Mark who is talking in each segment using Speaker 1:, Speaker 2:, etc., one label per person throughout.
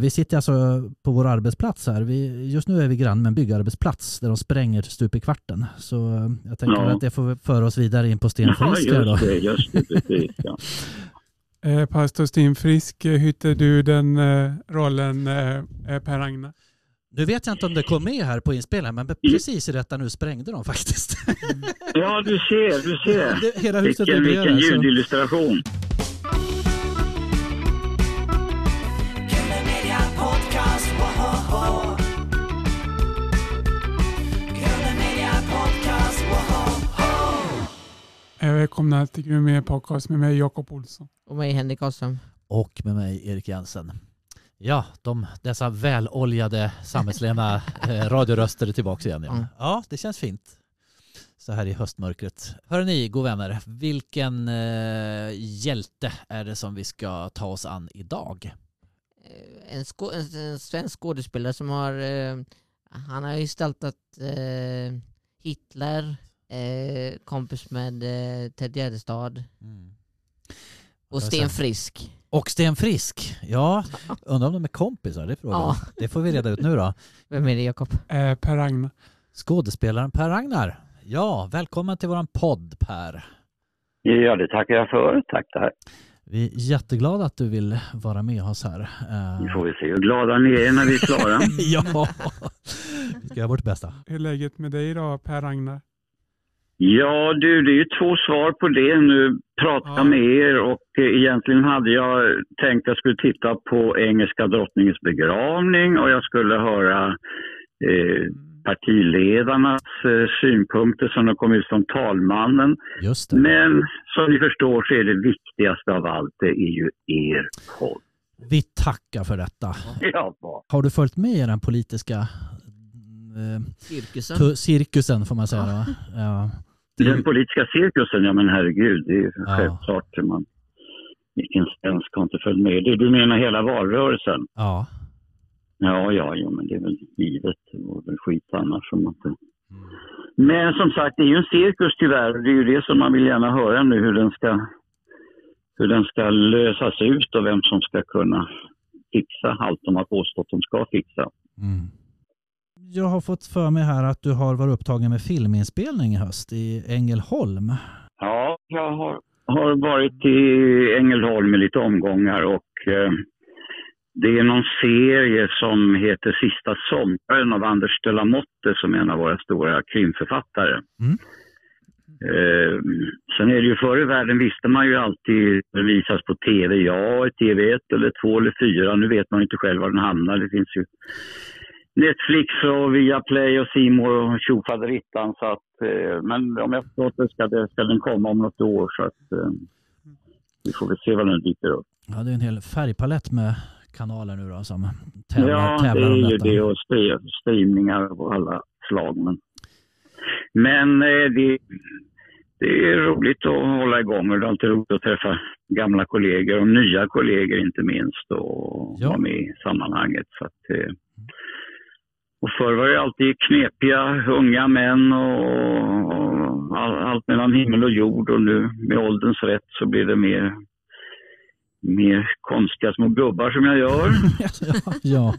Speaker 1: Vi sitter alltså på vår arbetsplats här. Vi, just nu är vi grann med en byggarbetsplats där de spränger stup i kvarten. Så jag tänker
Speaker 2: Ja.
Speaker 1: att det får föra oss vidare in på Stenfrisk
Speaker 2: Ja,
Speaker 1: här då.
Speaker 2: just det, just det, precis. Ja.
Speaker 3: Eh, Pastor Sten Frisk, eh, hytte du den eh, rollen eh, eh, Per Ragnar?
Speaker 1: Nu vet jag inte om det kom med här på inspelningen, men precis i detta nu sprängde de faktiskt.
Speaker 2: ja, du ser, du ser.
Speaker 1: Det- Hela huset
Speaker 2: Vilken, vilken
Speaker 1: vibrerar. så-
Speaker 3: Eh, välkomna till Grym Media Podcast med mig Jakob Olsson.
Speaker 4: Och mig Henrik Ahlström.
Speaker 1: Och med mig Erik Jensen. Ja, de, dessa väloljade sammetslena eh, radioröster är tillbaka igen. Ja.
Speaker 4: Mm.
Speaker 1: ja, det känns fint. Så här i höstmörkret. Hör ni, god vänner, vilken eh, hjälte är det som vi ska ta oss an idag?
Speaker 4: Eh, En, skå- en, en svensk skådespelare som har, eh, han har gestaltat eh, Hitler, eh, kompis med eh, Ted Gärdestad och
Speaker 1: jag
Speaker 4: Sten? Frisk.
Speaker 1: Och Sten Frisk. Ja, undrar om de är kompisar, det är frågan.
Speaker 4: Ja.
Speaker 1: Det får vi reda ut nu då.
Speaker 4: Vem är det Jakob?
Speaker 3: Eh, per Ragnar.
Speaker 1: Skådespelaren Per Ragnar. Ja, välkommen till våran podd Per.
Speaker 2: Ja, det tackar jag för. Tack, tack.
Speaker 1: Vi är jätteglada att du vill vara med oss här. Eh,
Speaker 2: Nu får vi se hur glada ni är när vi är klara.
Speaker 1: ja, vi ska göra vårt bästa.
Speaker 3: Hur är läget med dig idag Per Ragnar?
Speaker 2: Ja, du, det är ju två svar på det. Nu prata
Speaker 3: Ja.
Speaker 2: med er och eh, egentligen hade jag tänkt att jag skulle titta på engelska drottningens begravning och jag skulle höra eh, partiledarnas eh, synpunkter som de kom ut från talmannen.
Speaker 1: Just det.
Speaker 2: Men som ni förstår så är det viktigaste av allt, det är ju er podd.
Speaker 1: Vi tackar för detta.
Speaker 2: Ja.
Speaker 1: Har du följt med i den politiska eh,
Speaker 4: Cirkusen.
Speaker 1: cirkusen får man säga då? Ja.
Speaker 2: Den politiska cirkusen, ja men herregud, det är ju
Speaker 1: Ja.
Speaker 2: självklart. Man, vilken svensk har inte följt med? Det, du menar hela valrörelsen?
Speaker 1: ja.
Speaker 2: Ja, ja, ja, men det är väl givet. Det vore väl skit annars om man inte... Men som sagt, det är ju en cirkus tyvärr. Det är ju det som man vill gärna höra nu, hur den ska, hur den ska lösas ut och vem som ska kunna fixa allt de har påstått de ska fixa.
Speaker 1: Mm. Jag har fått för mig här att du har varit upptagen med filminspelning i höst i Ängelholm.
Speaker 2: Ja, jag har, har varit i Ängelholm i lite omgångar och eh, det är någon serie som heter Sista sommaren av Anders de la Motte som är en av våra stora krimförfattare.
Speaker 1: Mm.
Speaker 2: Eh, sen är det ju förr i världen visste man ju alltid det visas på tv, ja, i tv 1 eller 2 eller 4. Nu vet man inte själv var den hamnar. Det finns ju Netflix och Viaplay och More och tjofaderittan. Så att, eh, men om jag förstått det ska, det ska den komma om något år så att eh, vi får väl se vad den dyker upp.
Speaker 1: Ja, det är en hel färgpalett med kanaler nu då som tävlar,
Speaker 2: ja, det
Speaker 1: tävlar
Speaker 2: är
Speaker 1: om
Speaker 2: ju det och stre- streamningar av alla slag. Men, men eh, det, det är roligt att hålla igång och det är alltid roligt att träffa gamla kollegor och nya kollegor inte minst och
Speaker 1: Ja.
Speaker 2: vara med i sammanhanget. Så att, eh, och förr var det alltid knepiga unga män och, och all, allt mellan himmel och jord och nu med ålderns rätt så blir det mer, mer konstiga små gubbar som jag gör.
Speaker 1: ja, ja.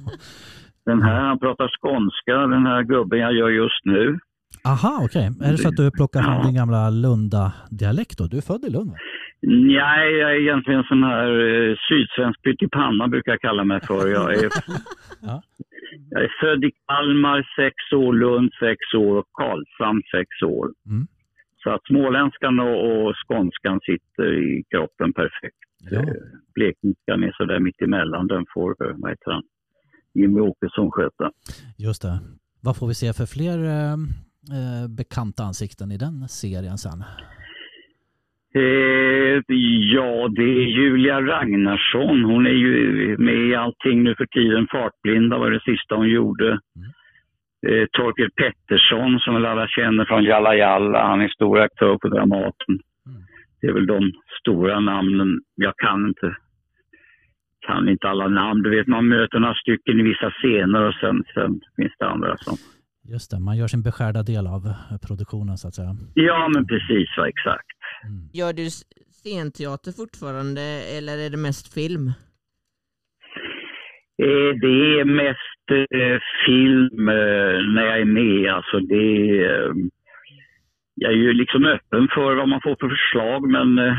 Speaker 2: Den här, han pratar skånska, den här gubben jag gör just nu.
Speaker 1: Aha, okej. Är det så att du plockar fram
Speaker 2: Ja.
Speaker 1: din gamla Lunda-dialekt då? Du är född i Lund va?
Speaker 2: Nej, jag är egentligen en sån här eh, sydsvensk pyttipanna brukar jag kalla mig för. Jag är,
Speaker 1: Ja.
Speaker 2: jag är född i Kalmar sex år, Lund sex år och Karlshamn sex år.
Speaker 1: Mm.
Speaker 2: Så att småländskan och, och skånskan sitter i kroppen perfekt.
Speaker 1: Ja.
Speaker 2: Eh, Blekingskan är sådär mitt emellan. Den får, eh, vad heter han, Jimmy Åkesson sköta.
Speaker 1: Just det. Vad får vi se för fler eh, eh, bekanta ansikten i den serien sen?
Speaker 2: Eh, ja, det är Julia Ragnarsson. Hon är ju med i allting nu för tiden. Fartblinda var det sista hon gjorde. Eh, Torkel Pettersson som väl alla känner från Jalla Jalla. Han är stor aktör på Dramaten.
Speaker 1: Mm.
Speaker 2: Det är väl de stora namnen. Jag kan inte, kan inte alla namn. Du vet, man möter några stycken i vissa scener och sen, sen finns det andra som...
Speaker 1: Just det, man gör sin beskärda del av eh, produktionen så att säga.
Speaker 2: Ja, men precis, va, exakt.
Speaker 1: Mm.
Speaker 4: Gör du scenteater fortfarande eller är det mest film?
Speaker 2: Eh, Det är mest eh, film när jag är med. Alltså det är, jag är ju liksom öppen för vad man får för förslag men eh,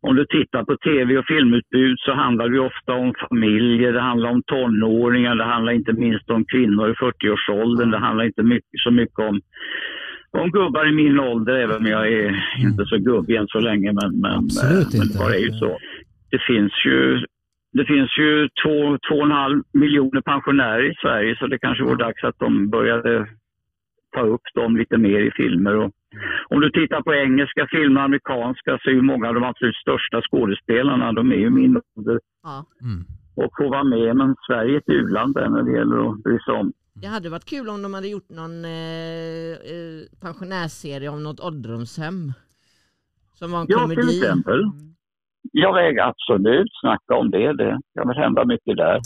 Speaker 2: om du tittar på tv och filmutbud så handlar det ofta om familjer, det handlar om tonåringar, det handlar inte minst om kvinnor i 40-årsåldern, det handlar inte mycket, så mycket om, om gubbar i min ålder, även om jag är inte så gubbig än så länge. Men, men,
Speaker 1: Absolut
Speaker 2: men
Speaker 1: inte.
Speaker 2: bara är ju så. Det finns ju det finns ju två, två och en halv miljoner pensionärer i Sverige så det kanske vore dags att de började ta upp dem lite mer i filmer. Och om du tittar på engelska filmer, amerikanska, så är ju många av de absolut största skådespelarna, de är ju min ålder
Speaker 4: Ja.
Speaker 1: Mm.
Speaker 2: och får vara med. Men Sverige är ett u-land där när det gäller att bry sig om.
Speaker 4: Det hade varit kul om de hade gjort någon eh, eh, pensionärsserie om något ålderdomshem. Som var en
Speaker 2: Ja,
Speaker 4: komedi.
Speaker 2: till exempel. Jag väger absolut snacka om det. Det kan väl hända mycket där.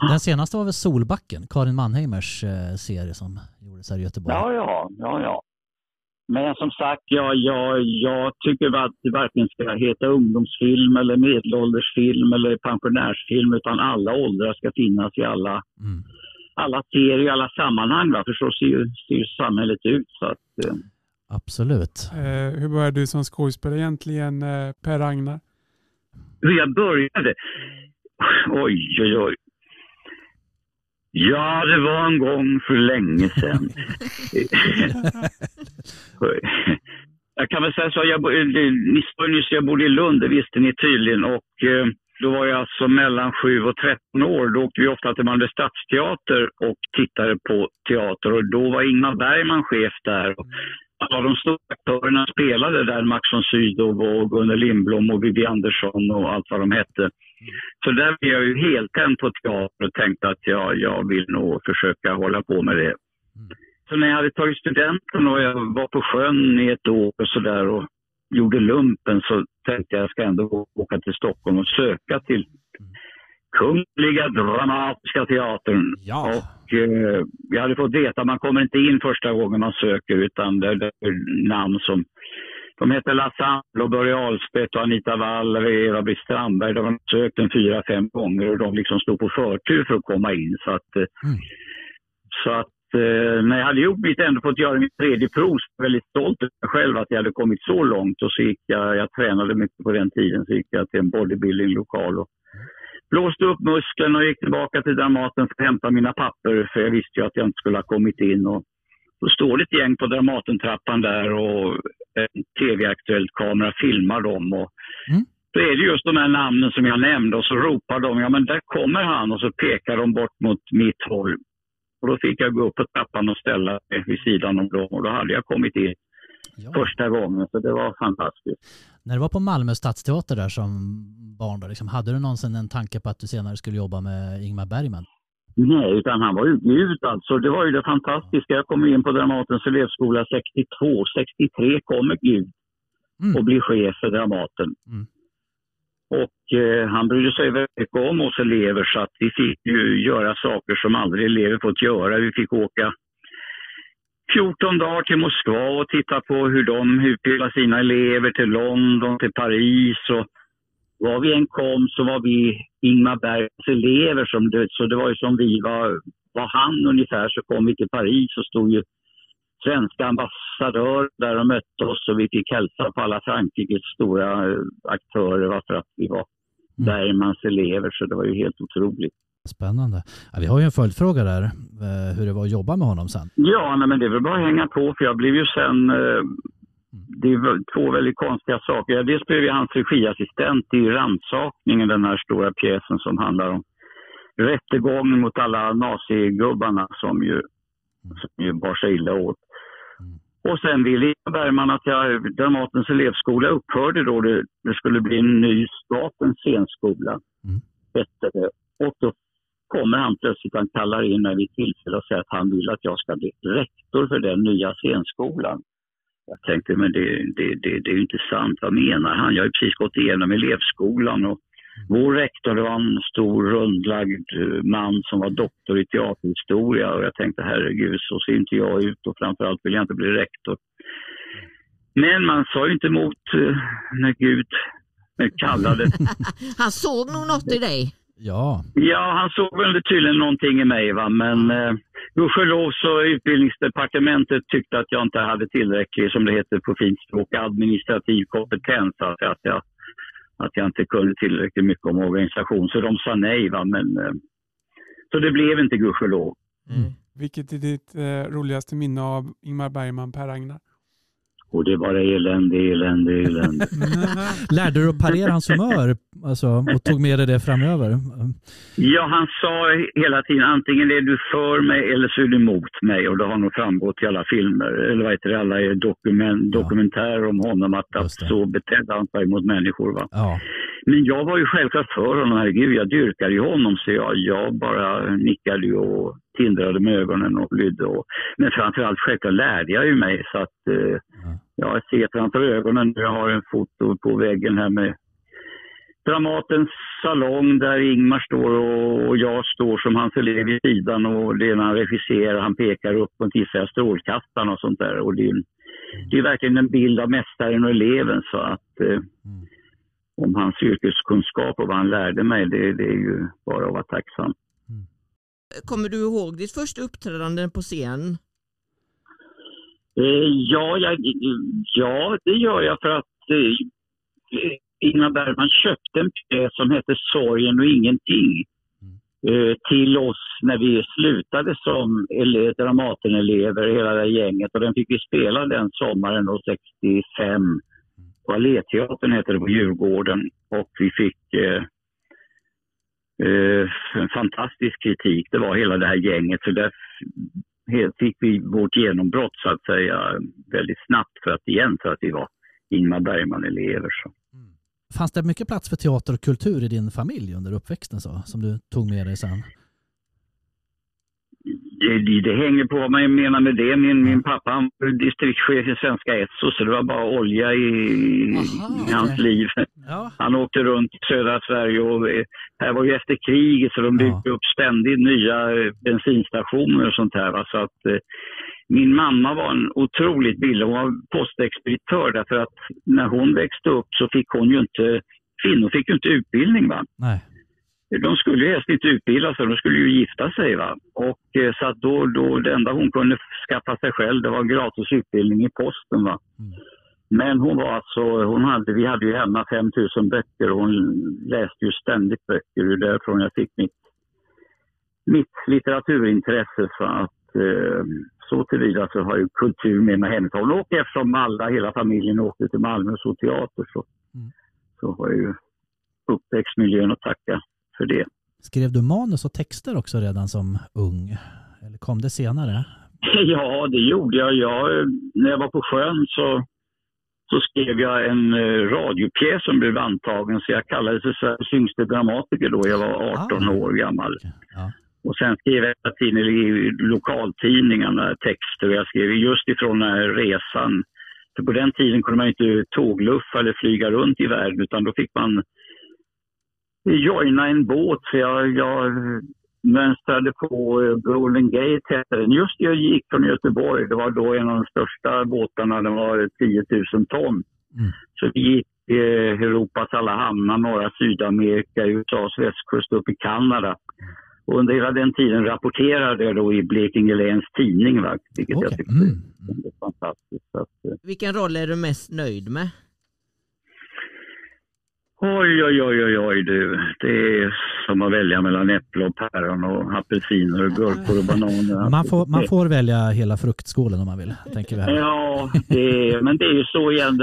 Speaker 4: Ja.
Speaker 1: Den senaste var väl Solbacken, Karin Mannheimers eh, serie som gjordes här i Göteborg.
Speaker 2: Ja, ja, ja, ja. Men som sagt, jag, jag, jag tycker att det varken ska heta ungdomsfilm eller medelåldersfilm eller pensionärsfilm utan alla åldrar ska finnas i alla,
Speaker 1: Mm.
Speaker 2: alla serier, i alla sammanhang. Va? För så ser ju, ser ju samhället ut. Så att, eh,
Speaker 1: Absolut.
Speaker 3: Eh, hur började du som skådespelare egentligen, eh, Per Ragnar?
Speaker 2: hur jag började? Oj, oj, oj. Ja, det var en gång för länge sedan. jag kan väl säga så, jag, eh, ni sa nyss att jag bodde i Lund, det visste ni tydligen. Och eh, då var jag alltså mellan 7 och 13 år. Då åkte vi ofta till Malmö stadsteater och tittade på teater. Och då var Ingmar Bergman chef där. Alla de stora aktörerna spelade där, Max von Sydow och Gunnel Lindblom och Vivi Andersson och allt vad de hette. Så där blev jag ju helt tänd på teater och tänkte att jag, jag vill nog försöka hålla på med det. Så när jag hade tagit studenten och jag var på sjön i ett år och sådär och gjorde lumpen så tänkte jag att jag ska ändå åka till Stockholm och söka till Kungliga Dramatiska Teatern.
Speaker 1: Ja.
Speaker 2: Och eh, jag hade fått veta att man kommer inte in första gången man söker utan det, är namn som de heter Lasse Amble och Börje Ahlstedt och Anita Wall och Eva-Britt Strandberg. De har sökt en fyra, fem gånger och de liksom stod på förtur för att komma in. Så att, eh,
Speaker 1: Mm.
Speaker 2: så att eh, när jag hade gjort mitt ändå fått göra mitt tredje prov så var jag väldigt stolt över mig själv att jag hade kommit så långt. Och så gick jag, jag tränade mycket på den tiden, så gick jag till en bodybuilding-lokal och blåste upp musklerna och gick tillbaka till Dramaten för att hämta mina papper för jag visste ju att jag inte skulle ha kommit in. Och då står det ett gäng på Dramatentrappan där och en tv-aktuellt-kamera filmar dem. Och
Speaker 1: Mm.
Speaker 2: Då är det just de här namnen som jag nämnde och så ropar de, ja men där kommer han och så pekar de bort mot mitt håll. Och då fick jag gå upp på trappan och ställa mig vid sidan om dem och då hade jag kommit in
Speaker 1: Ja.
Speaker 2: första gången så det var fantastiskt.
Speaker 1: När du var på Malmö stadsteater där som barn, då, liksom, hade du någonsin en tanke på att du senare skulle jobba med Ingmar Bergman?
Speaker 2: Nej, utan han var ju gud alltså. Det var ju det fantastiska. Jag kom in på Dramatens elevskola 62. 63 kommer Gud
Speaker 1: Mm.
Speaker 2: och blir chef för Dramaten.
Speaker 1: Mm.
Speaker 2: Och eh, han brydde sig väldigt mycket om oss elever så att vi fick ju göra saker som aldrig elever fått göra. Vi fick åka 14 dagar till Moskva och titta på hur de utbildar sina elever till London, till Paris och var vi än kom så var vi Ingmar Bergs elever. Som det, så det var ju som vi var, var han ungefär så kom vi till Paris och stod ju svenska ambassadörer där och mötte oss och vi fick hälsa på alla Frankrikes stora eh, aktörer för att vi var
Speaker 1: Mm.
Speaker 2: Bergmans elever så det var ju helt otroligt.
Speaker 1: Spännande. Ja, vi har ju en följdfråga där, eh, hur det var att jobba med honom sen.
Speaker 2: Ja, nej, men det är väl bara att hänga på för jag blev ju sen... Eh, det var två väldigt konstiga saker. Jag dels blev jag hans regiassistent i Rannsakningen, den här stora pjäsen som handlar om rättegången mot alla nazigubbarna som ju, som ju bar sig illa åt.
Speaker 1: Mm.
Speaker 2: Och sen ville Bergman att jag, Dramatens elevskola upphörde då. Det, det skulle bli en ny statens scenskola,
Speaker 1: Mm.
Speaker 2: Och då kommer han plötsligt, han kallar in mig vid tillfälle och säger att han vill att jag ska bli rektor för den nya scenskolan. Jag tänkte, men det, det, det, det är ju inte sant. Vad menar han? Jag har ju precis gått igenom elevskolan och vår rektor var en stor rundlagd eh, man som var doktor i teaterhistoria och jag tänkte herregud så ser inte jag ut och framförallt vill jag inte bli rektor. Men man sa ju inte emot eh, när Gud eh, kallade.
Speaker 4: Han såg nog något i dig.
Speaker 1: Ja,
Speaker 2: Ja, han såg väl tydligen någonting i mig va, men eh, gudskelov så utbildningsdepartementet tyckte att jag inte hade tillräcklig, som det heter på fint språk, administrativ kompetens. Alltså att jag, att jag inte kunde tillräckligt mycket om organisation, så de sa nej va, men eh, så det blev inte gudskelov.
Speaker 4: Mm.
Speaker 3: Vilket är ditt eh, roligaste minne av Ingmar Bergman, Per Ragnar?
Speaker 2: Och det var elände, elände, elände.
Speaker 1: lärde du att parera hans humör alltså, och tog med dig det framöver?
Speaker 2: Ja, han sa hela tiden antingen är du för mig eller så är du emot mig. Och det har nog framgått i alla filmer, eller vad heter det, alla dokument, dokumentärer om honom att, att så betedde han sig mot människor. Va?
Speaker 1: Ja,
Speaker 2: Men jag var ju självklart för honom, herregud, jag dyrkade ju honom så jag, jag bara nickade och tindrade med ögonen och lydde. Och, men framförallt självklart lärde jag ju mig så att eh, jag ser framför ögonen, jag har en foto på väggen här med Dramatens salong där Ingmar står och, jag står som hans elev vid sidan och det är när han regisserar, han pekar upp och tillsäger strålkastaren och sånt där. Och det, är, det är verkligen en bild av mästaren och eleven så att eh, om hans yrkeskunskap och vad han lärde mig, det, det är ju bara att vara tacksam.
Speaker 4: Kommer du ihåg ditt första uppträdande på scen?
Speaker 2: Eh, ja, jag, ja, det gör jag för att eh, Ingmar Bergman köpte en pjäs som hette Sorgen och ingenting eh, till oss när vi slutade som ele- Dramatenelever, hela det gänget. Och den fick vi spela den sommaren då, 65 på Alléteatern heter det på Djurgården. Och vi fick eh, eh, en fantastisk kritik. Det var hela det här gänget. Så där fick vi vårt genombrott så att säga väldigt snabbt för att igen för att vi var Ingmar Bergman-elever. Mm.
Speaker 1: Fanns det mycket plats för teater och kultur i din familj under uppväxten så, som du tog med dig sen?
Speaker 2: Det, det, hänger på vad man menar med det. Min, min pappa han var distriktschef i Svenska Esso så det var bara olja i,
Speaker 4: Aha,
Speaker 2: i hans
Speaker 4: okej.
Speaker 2: liv.
Speaker 1: Ja.
Speaker 2: Han åkte runt i södra Sverige och eh, här var ju efter kriget så de byggde upp ständigt nya eh, bensinstationer och sånt här. Va? Så att, eh, min mamma var en otroligt billig, hon var postexpeditör därför att när hon växte upp så fick hon ju inte, kvinnor fick ju inte utbildning. Va?
Speaker 1: Nej.
Speaker 2: De skulle ju helst inte utbilda sig, de skulle ju gifta sig. Va? Och, eh, så att då, då, det enda hon kunde skaffa sig själv det var gratis utbildning i posten. Va? Men hon var alltså, hon hade, vi hade ju hemma 5000 böcker och hon läste ju ständigt böcker. Det är därifrån jag fick mitt, mitt litteraturintresse. Så att eh, så tillvida så har ju kultur med mig hemifrån. Och eftersom alla, hela familjen åkte till Malmö och såg teater så, så har jag ju uppväxtmiljön att tacka för det.
Speaker 1: Skrev du manus och texter också redan som ung? Eller kom det senare?
Speaker 2: Ja, det gjorde jag. jag. När jag var på sjön så, så skrev jag en eh, radiopjäs som blev antagen. Så jag kallades för Sveriges yngste dramatiker då. Jag var 18 år gammal.
Speaker 1: Ja.
Speaker 2: Och sen skrev jag i lokaltidningarna texter. Och jag skrev just ifrån den här resan. För på den tiden kunde man inte tågluffa eller flyga runt i världen utan då fick man joina en båt. Så jag, jag mönstrade på eh, Golden Gate hette den. Just jag gick från Göteborg. Det var då en av de största båtarna. Den var 10 000 ton. Så vi gick eh, Europas alla hamnar, norra Sydamerika, USAs västkust upp i Kanada. Och under hela den tiden rapporterade jag då i Blekinge Läns Tidning, va? vilket jag tyckte var fantastiskt. Att, eh,
Speaker 4: Vilken roll är du mest nöjd med?
Speaker 2: Oj, oj, oj, oj, oj du. Det är som att välja mellan äpple och päron och apelsiner och gurkor och bananer.
Speaker 1: Man får, man får välja hela fruktskålen om man vill, tänker vi här.
Speaker 2: Ja, det, men det är ju så igen.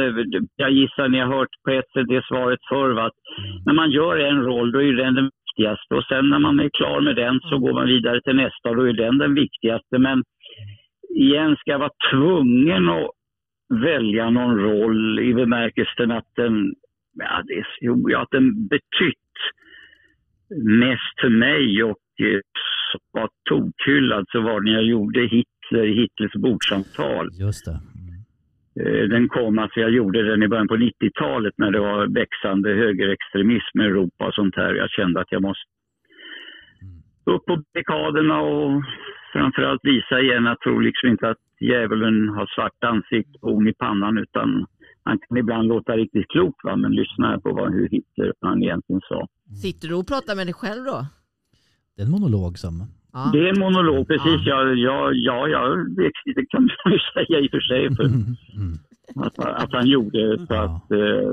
Speaker 2: Jag gissar ni har hört på ett sätt det svaret förr. va, Att när man gör en roll då är den den viktigaste och sen när man är klar med den så går man vidare till nästa och då är den den viktigaste. Men igen, ska jag vara tvungen att välja någon roll i bemärkelsen att den, ja, det, är- jo, ja, att den betytt mest för mig och eh, var tokhyllad så var när jag gjorde Hitler Hitlers bordsamtal.
Speaker 1: Just det.
Speaker 2: Eh, Den kom, alltså jag gjorde den i början på 90-talet när det var växande högerextremism i Europa och sånt här. Jag kände att jag måste upp på barrikaderna och framförallt visa igen. Jag tror liksom inte att djävulen har svart ansikte och i pannan utan han kan ibland låta riktigt klok, va? men lyssna på vad, hur Hitler han egentligen sa.
Speaker 4: Sitter du och pratar med dig själv då?
Speaker 1: Det är en monolog som...
Speaker 4: Ja.
Speaker 2: Det är en monolog, precis. Ja, ja, ja, ja det, det kan man ju säga i och för sig. För
Speaker 1: Mm.
Speaker 2: att, att han gjorde. Så
Speaker 1: Ja.
Speaker 2: att, eh,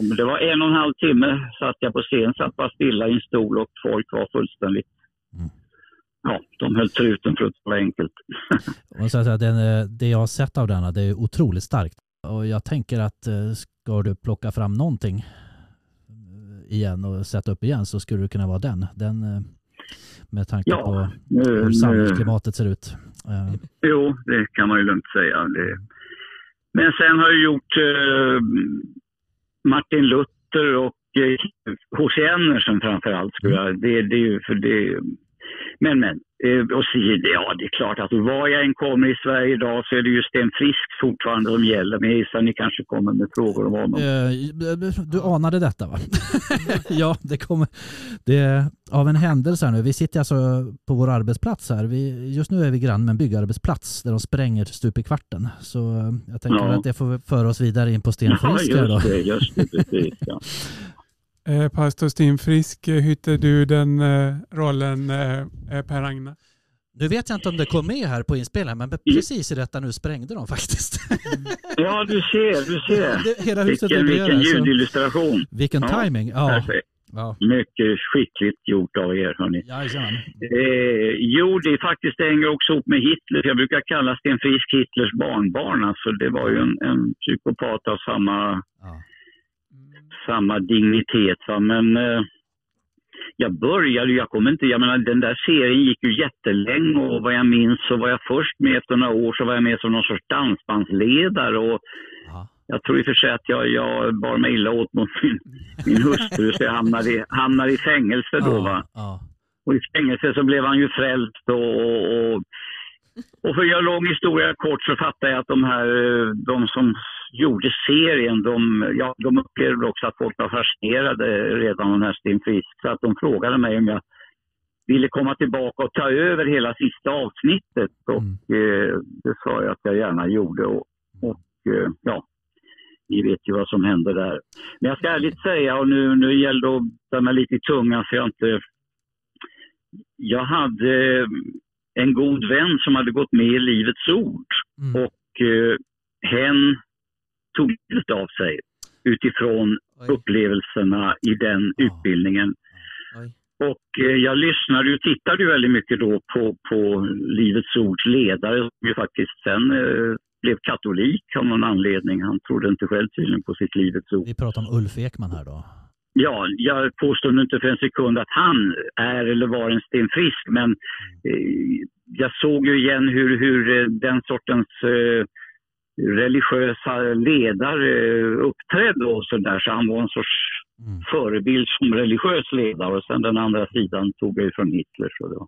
Speaker 2: om det var en och en halv timme satt jag på scen, satt bara stilla i en stol och folk var fullständigt...
Speaker 1: Mm.
Speaker 2: Ja, de höll truten för att tala enkelt.
Speaker 1: Och så att säga, den, eh, det jag har sett av denna, det är otroligt starkt. Och jag tänker att eh, ska du plocka fram någonting eh, igen och sätta upp igen så skulle det kunna vara den. Den eh, med tanke
Speaker 2: Ja,
Speaker 1: på
Speaker 2: Nu,
Speaker 1: hur samhällsklimatet ser ut.
Speaker 2: Jo, det kan man ju lugnt säga. Det. Men sen har jag gjort eh, Martin Luther och eh, H.C. Andersen framför allt. Jag. Det, det är ju för det. Men, men. Eh, och så, ja, det är klart att var jag än kommer i Sverige idag så är det ju Sten Frisk fortfarande som gäller. Men jag ni kanske kommer med frågor om honom.
Speaker 1: Eh, Du anade detta va? ja, det kommer. Det är av en händelse här nu. Vi sitter alltså på vår arbetsplats här. Vi, just nu är vi grann med en byggarbetsplats där de spränger stup i kvarten. Så eh, jag tänker
Speaker 2: Ja.
Speaker 1: att det får föra oss vidare in på Sten
Speaker 2: Ja,
Speaker 1: Frisk då.
Speaker 2: just det, just det, precis. Ja.
Speaker 3: Eh, pastor Sten Frisk, eh, hytte du den eh, rollen eh, Per Agnar?
Speaker 1: Nu vet jag inte om det kom med här på inspelningen, men precis i detta nu sprängde de faktiskt.
Speaker 2: ja, du ser, du ser.
Speaker 1: Det- Hela huset
Speaker 2: Vilken, vilken
Speaker 1: vibrerar. Så,
Speaker 2: ljudillustration.
Speaker 1: vilken
Speaker 2: Ja,
Speaker 1: timing. Ja,
Speaker 2: Perfekt.
Speaker 1: ja.
Speaker 2: Mycket skickligt gjort av er, hörni. Eh, jo, det är faktiskt hänger också ihop med Hitler. Jag brukar kalla Sten Frisk Hitlers barnbarn. Alltså, det var ju en, en psykopat av samma,
Speaker 1: Ja.
Speaker 2: Samma dignitet. Va? Men eh, jag började, jag kommer inte, jag menar den där serien gick ju jättelänge och vad jag minns så var jag först med efter några år så var jag med som någon sorts dansbandsledare och
Speaker 1: Ja.
Speaker 2: jag tror i och för sig att jag, jag bar mig illa åt mot min, min hustru så jag hamnade i, hamnade i fängelse då. Va?
Speaker 1: Ja.
Speaker 2: Och i fängelse så blev han ju frälst och, och, och, och för att göra lång historia kort så fattar jag att de här, eh, de som gjorde serien, de, ja, de upplevde också att folk var fascinerade redan av den här Sten Frisk. Så att de frågade mig om jag ville komma tillbaka och ta över hela sista avsnittet. Och eh, det sa jag att jag gärna gjorde. Och, och eh, ja, ni vet ju vad som hände där. Men jag ska ärligt säga, och nu, nu gäller det att ta mig lite i tungan så jag inte jag hade en god vän som hade gått med i Livets Ord
Speaker 1: Mm.
Speaker 2: och eh, hen tog livet av sig utifrån
Speaker 4: Oj.
Speaker 2: upplevelserna i den
Speaker 1: Ja.
Speaker 2: utbildningen.
Speaker 4: Oj.
Speaker 2: Och eh, jag lyssnade och tittade ju väldigt mycket då på, på Livets Ords ledare som ju faktiskt sen eh, blev katolik av någon anledning. Han trodde inte själv tydligen på sitt Livets Ord.
Speaker 1: Vi pratar om Ulf Ekman här då.
Speaker 2: Ja, jag påstår nu inte för en sekund att han är eller var en Sten Frisk, men eh, jag såg ju igen hur, hur eh, den sortens eh, religiösa ledare eh, uppträdde och så där. Så han var en sorts
Speaker 1: Mm.
Speaker 2: förebild som religiös ledare och sen den andra sidan tog jag ju från Hitler. Så var.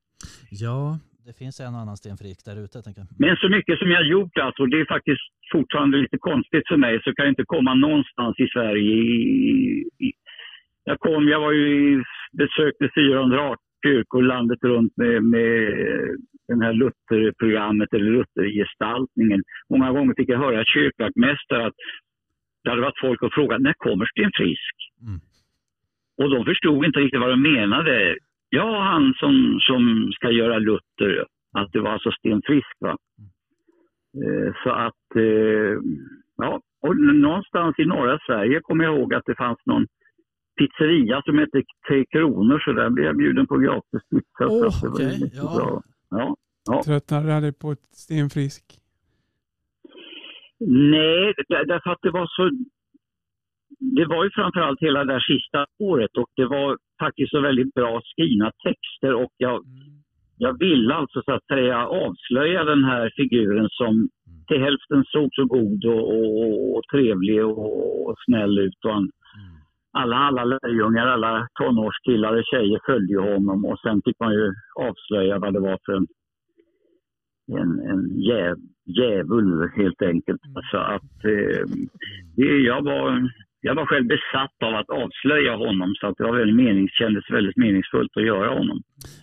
Speaker 1: Ja, det finns en annan Sten Frick där ute. Tänker jag.
Speaker 2: Men så mycket som jag gjort, alltså, det är faktiskt fortfarande lite konstigt för mig, så kan jag inte komma någonstans i Sverige. I, i, jag, kom, jag var ju besökte 418 kyrkor landet runt med, med den här Lutherprogrammet eller Luthergestaltningen. Många gånger fick jag höra kyrkvaktmästare att det hade varit folk och frågat när kommer Sten Frisk?
Speaker 1: Mm.
Speaker 2: Och de förstod inte riktigt vad de menade. Ja, han som, som ska göra Luther, att det var alltså Sten Frisk. Va? Eh, Så att, eh, ja, och någonstans i norra Sverige kommer jag ihåg att det fanns någon pizzeria som hette Tre Kronor, så där blev jag bjuden på gratis pizza. så det var
Speaker 1: okej,
Speaker 2: mycket
Speaker 1: ja.
Speaker 2: bra. Ja. Ja.
Speaker 3: Tröttnade aldrig på ett Sten Frisk?
Speaker 2: Nej, där- därför att det var så... Det var ju framförallt hela det här sista året och det var faktiskt så väldigt bra skrivna texter och jag, jag ville alltså så att säga avslöja den här figuren som till hälften såg så god och, och, och trevlig och, och snäll ut. Och han,
Speaker 1: Mm.
Speaker 2: Alla, alla lärjungar, alla tonårskillar och tjejer följde honom och sen fick man ju avslöja vad det var för en, en, en jäv, djävul helt enkelt. Så att eh, det, jag, var, jag var själv besatt av att avslöja honom så att det var väldigt menings, kändes väldigt meningsfullt att göra honom.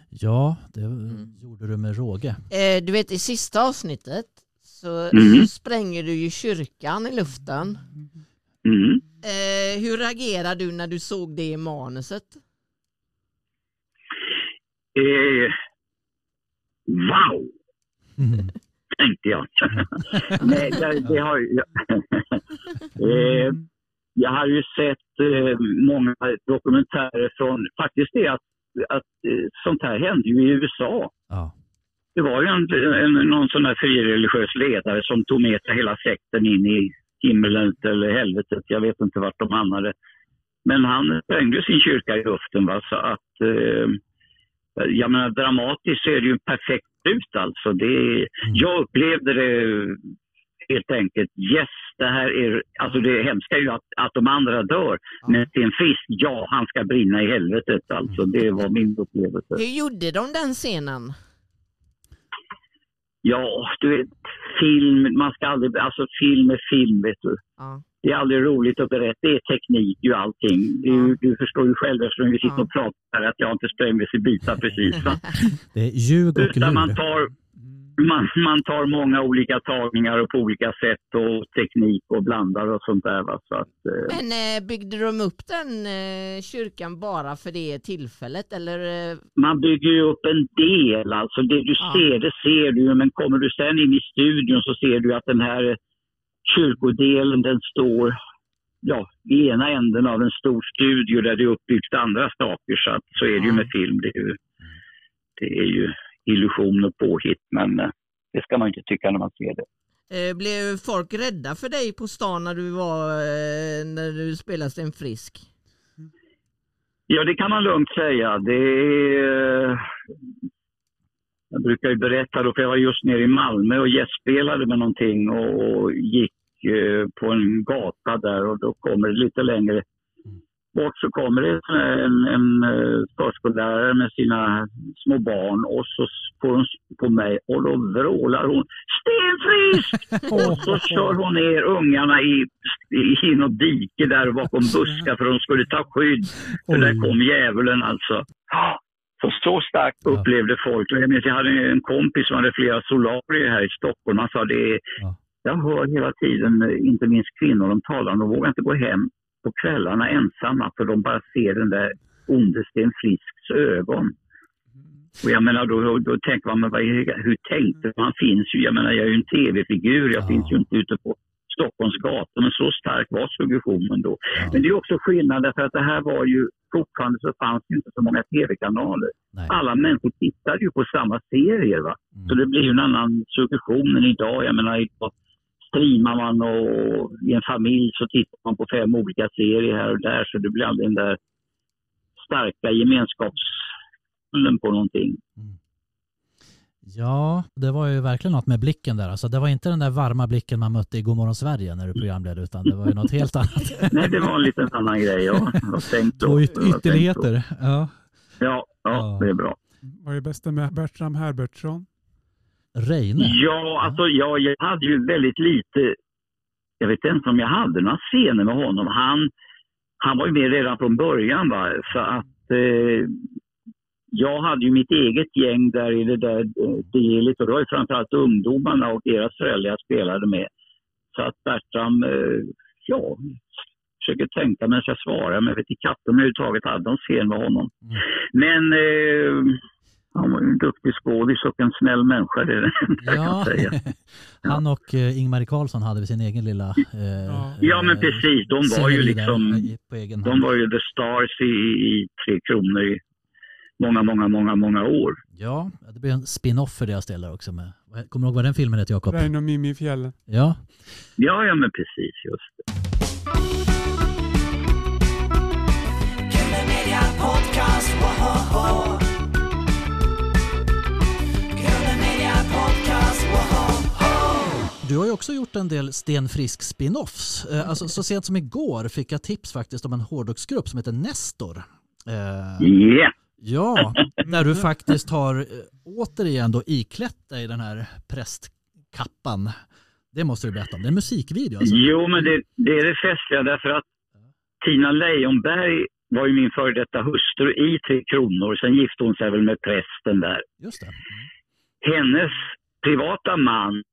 Speaker 1: Ja, det
Speaker 4: Mm.
Speaker 1: gjorde du med råge.
Speaker 4: Eh, du vet i sista avsnittet så,
Speaker 2: Mhm.
Speaker 4: så spränger du ju kyrkan i luften.
Speaker 2: Mm.
Speaker 4: Eh, hur reagerar du när du såg det i manuset?
Speaker 2: Eh, wow,
Speaker 1: Mm.
Speaker 2: tänkte jag. Nej, det, det har jag. eh, jag har ju sett eh, många dokumentärer från, faktiskt det att, att eh, sånt här hände ju i USA.
Speaker 1: Ja.
Speaker 2: Det var ju en, en, någon sån där frireligiös ledare som tog med sig hela sekten in i himmelen eller helvetet. Jag vet inte vart de hamnade. Men han sprängde sin kyrka i luften. Va? Så att, eh, jag menar dramatiskt så är det ju perfekt ut alltså. Det, jag upplevde det helt enkelt. Yes, det här är, alltså det hemska är ju att, att de andra dör. Men Sten Frisk, ja han ska brinna i helvetet alltså. Det var min upplevelse.
Speaker 4: Hur gjorde de den scenen?
Speaker 2: Ja, du vet, film, man ska aldrig, alltså film är film vet du.
Speaker 4: Ja.
Speaker 2: Det är aldrig roligt att berätta, det är teknik ju allting. Du, du förstår ju själv eftersom vi sitter
Speaker 4: Ja.
Speaker 2: och pratar att jag inte sprängdes i bitar precis. Va?
Speaker 1: Det är ljug och
Speaker 2: Utan man
Speaker 1: lur.
Speaker 2: tar, man, man tar många olika tagningar och på olika sätt och teknik och blandar och sånt där. Va? Så att, eh,
Speaker 4: Men eh, byggde de upp den eh, kyrkan bara för det tillfället eller? Eh,
Speaker 2: man bygger ju upp en del, alltså det du
Speaker 4: Ja.
Speaker 2: ser, det ser du men kommer du sen in i studion så ser du att den här kyrkodelen den står ja, i ena änden av en stor studio där det är uppbyggt andra saker. Så, att, så är det ju med film. Det är ju, det är ju illusion och påhitt, men eh, det ska man inte tycka när man ser det.
Speaker 4: eh, blev folk rädda för dig på stan när du var eh, när du spelade Sten Frisk?
Speaker 2: Ja, det kan man lugnt säga. Det är, jag brukar ju berätta då, för jag var just nere i Malmö och gästspelade med någonting och, gick på en gata där och då kommer det lite längre bort så kommer det en, en, eh, förskollärare med sina små barn och så får hon på mig och då vrålar hon Stenfrisk! Och så kör hon ner ungarna i, i, i något dike där bakom buskar för de skulle ta skydd. För där kom djävulen alltså. Så, så starkt upplevde folk. Jag, minns, jag hade en kompis som hade flera solarier här i Stockholm. Han sa det jag hör hela tiden, inte minst kvinnor, de talar om de vågar inte gå hem på kvällarna ensamma för de bara ser den där onde Sten Frisks ögon. Och jag menar då, då, tänker man, men vad hur tänkte man? finns ju, jag menar jag är ju en tv-figur, jag
Speaker 1: Ja.
Speaker 2: finns ju inte ute på Stockholms gator, men så stark var suggestionen då.
Speaker 1: Ja.
Speaker 2: Men det är också skillnad därför att det här var ju, fortfarande så fanns det inte så många tv-kanaler. Alla människor tittade ju på samma serier va. Så
Speaker 1: Mm.
Speaker 2: det blir ju en annan suggestion än idag. Jag menar idag streamar man och i en familj så tittar man på fem olika serier här och där så det blir aldrig den där starka gemenskapskullen på någonting.
Speaker 1: Ja, det var ju verkligen något med blicken där. Alltså, det var inte den där varma blicken man mötte i Godmorgon Sverige när du programledde, utan det var ju något helt annat.
Speaker 2: Nej, det var en liten annan grej. Ja,
Speaker 1: Två yt- ytterligheter. Ja.
Speaker 2: Ja,
Speaker 1: Ja.
Speaker 2: ja, det är bra.
Speaker 3: Vad är det bästa med Bertram Herbertsson?
Speaker 1: Reine.
Speaker 2: Ja, alltså ja, jag hade ju väldigt lite, jag vet inte om jag hade några scener med honom. Han, han var ju med redan från början va, så att eh, jag hade ju mitt eget gäng där i det där eh, delet och det var ju framförallt ungdomarna och deras föräldrar jag spelade med. Så att Bertram, eh, ja, försöker tänka medan jag svarar, men jag vet inte katten överhuvudtaget hade någon scen med honom.
Speaker 1: Mm.
Speaker 2: Men eh, han var ju en duktig skådis och en snäll människa, det är det enda jag kan
Speaker 1: Ja,
Speaker 2: säga.
Speaker 1: han och eh, Ingmarie Karlsson hade väl sin egen lilla... Eh,
Speaker 3: Ja.
Speaker 2: Ja men
Speaker 1: eh,
Speaker 2: precis, de var ju
Speaker 1: sceneri där,
Speaker 2: liksom,
Speaker 1: eh, på egen
Speaker 2: de var ju the stars i, i Tre Kronor i många, många, många, många år.
Speaker 1: Ja, det blir en spin-off för deras del där också. Med. Kommer du ihåg vad den filmen heter, Jakob?
Speaker 3: Reine och Mimmi i fjällen.
Speaker 1: Ja,
Speaker 2: Ja, ja men precis, just det.
Speaker 5: Podcast,
Speaker 1: du har ju också gjort en del Sten Frisk spin-offs. Eh, alltså, så sent som igår fick jag tips faktiskt om en hårdrocksgrupp som heter Nestor. Eh,
Speaker 2: Ja,
Speaker 1: Ja, där du faktiskt har eh, återigen då iklätt dig den här prästkappan. Det måste du berätta om. Det är en musikvideo alltså.
Speaker 2: jo men det, det är det festliga därför att Tina Leijonberg var ju min före detta hustru i Tre Kronor. Sen gifte hon sig väl med prästen där.
Speaker 1: Just det.
Speaker 2: Hennes privata man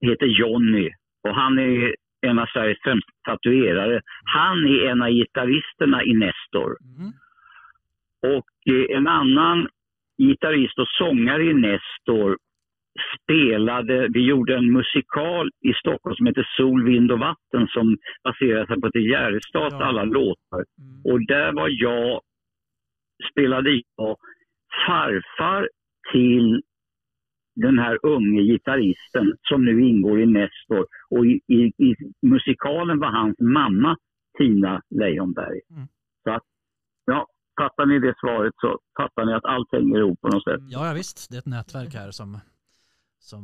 Speaker 2: heter Jonny och han är en av Sveriges främsta tatuerare. Han är en av gitarristerna i Nestor.
Speaker 1: Mm.
Speaker 2: Och eh, en annan gitarrist och sångare i Nestor spelade, vi gjorde en musikal i Stockholm som heter Sol, vind och vatten som baserar sig på till Gärestads
Speaker 3: Ja.
Speaker 2: alla låtar. Och där var jag, spelade jag farfar till den här unge gitarristen som nu ingår i Nestor. Och i, i, i musikalen var hans mamma Tina Leijonberg.
Speaker 1: Mm.
Speaker 2: Så att, ja, fattar ni det svaret så fattar ni att allt hänger ihop på något sätt.
Speaker 1: Ja, ja, visst. Det är ett nätverk här som, som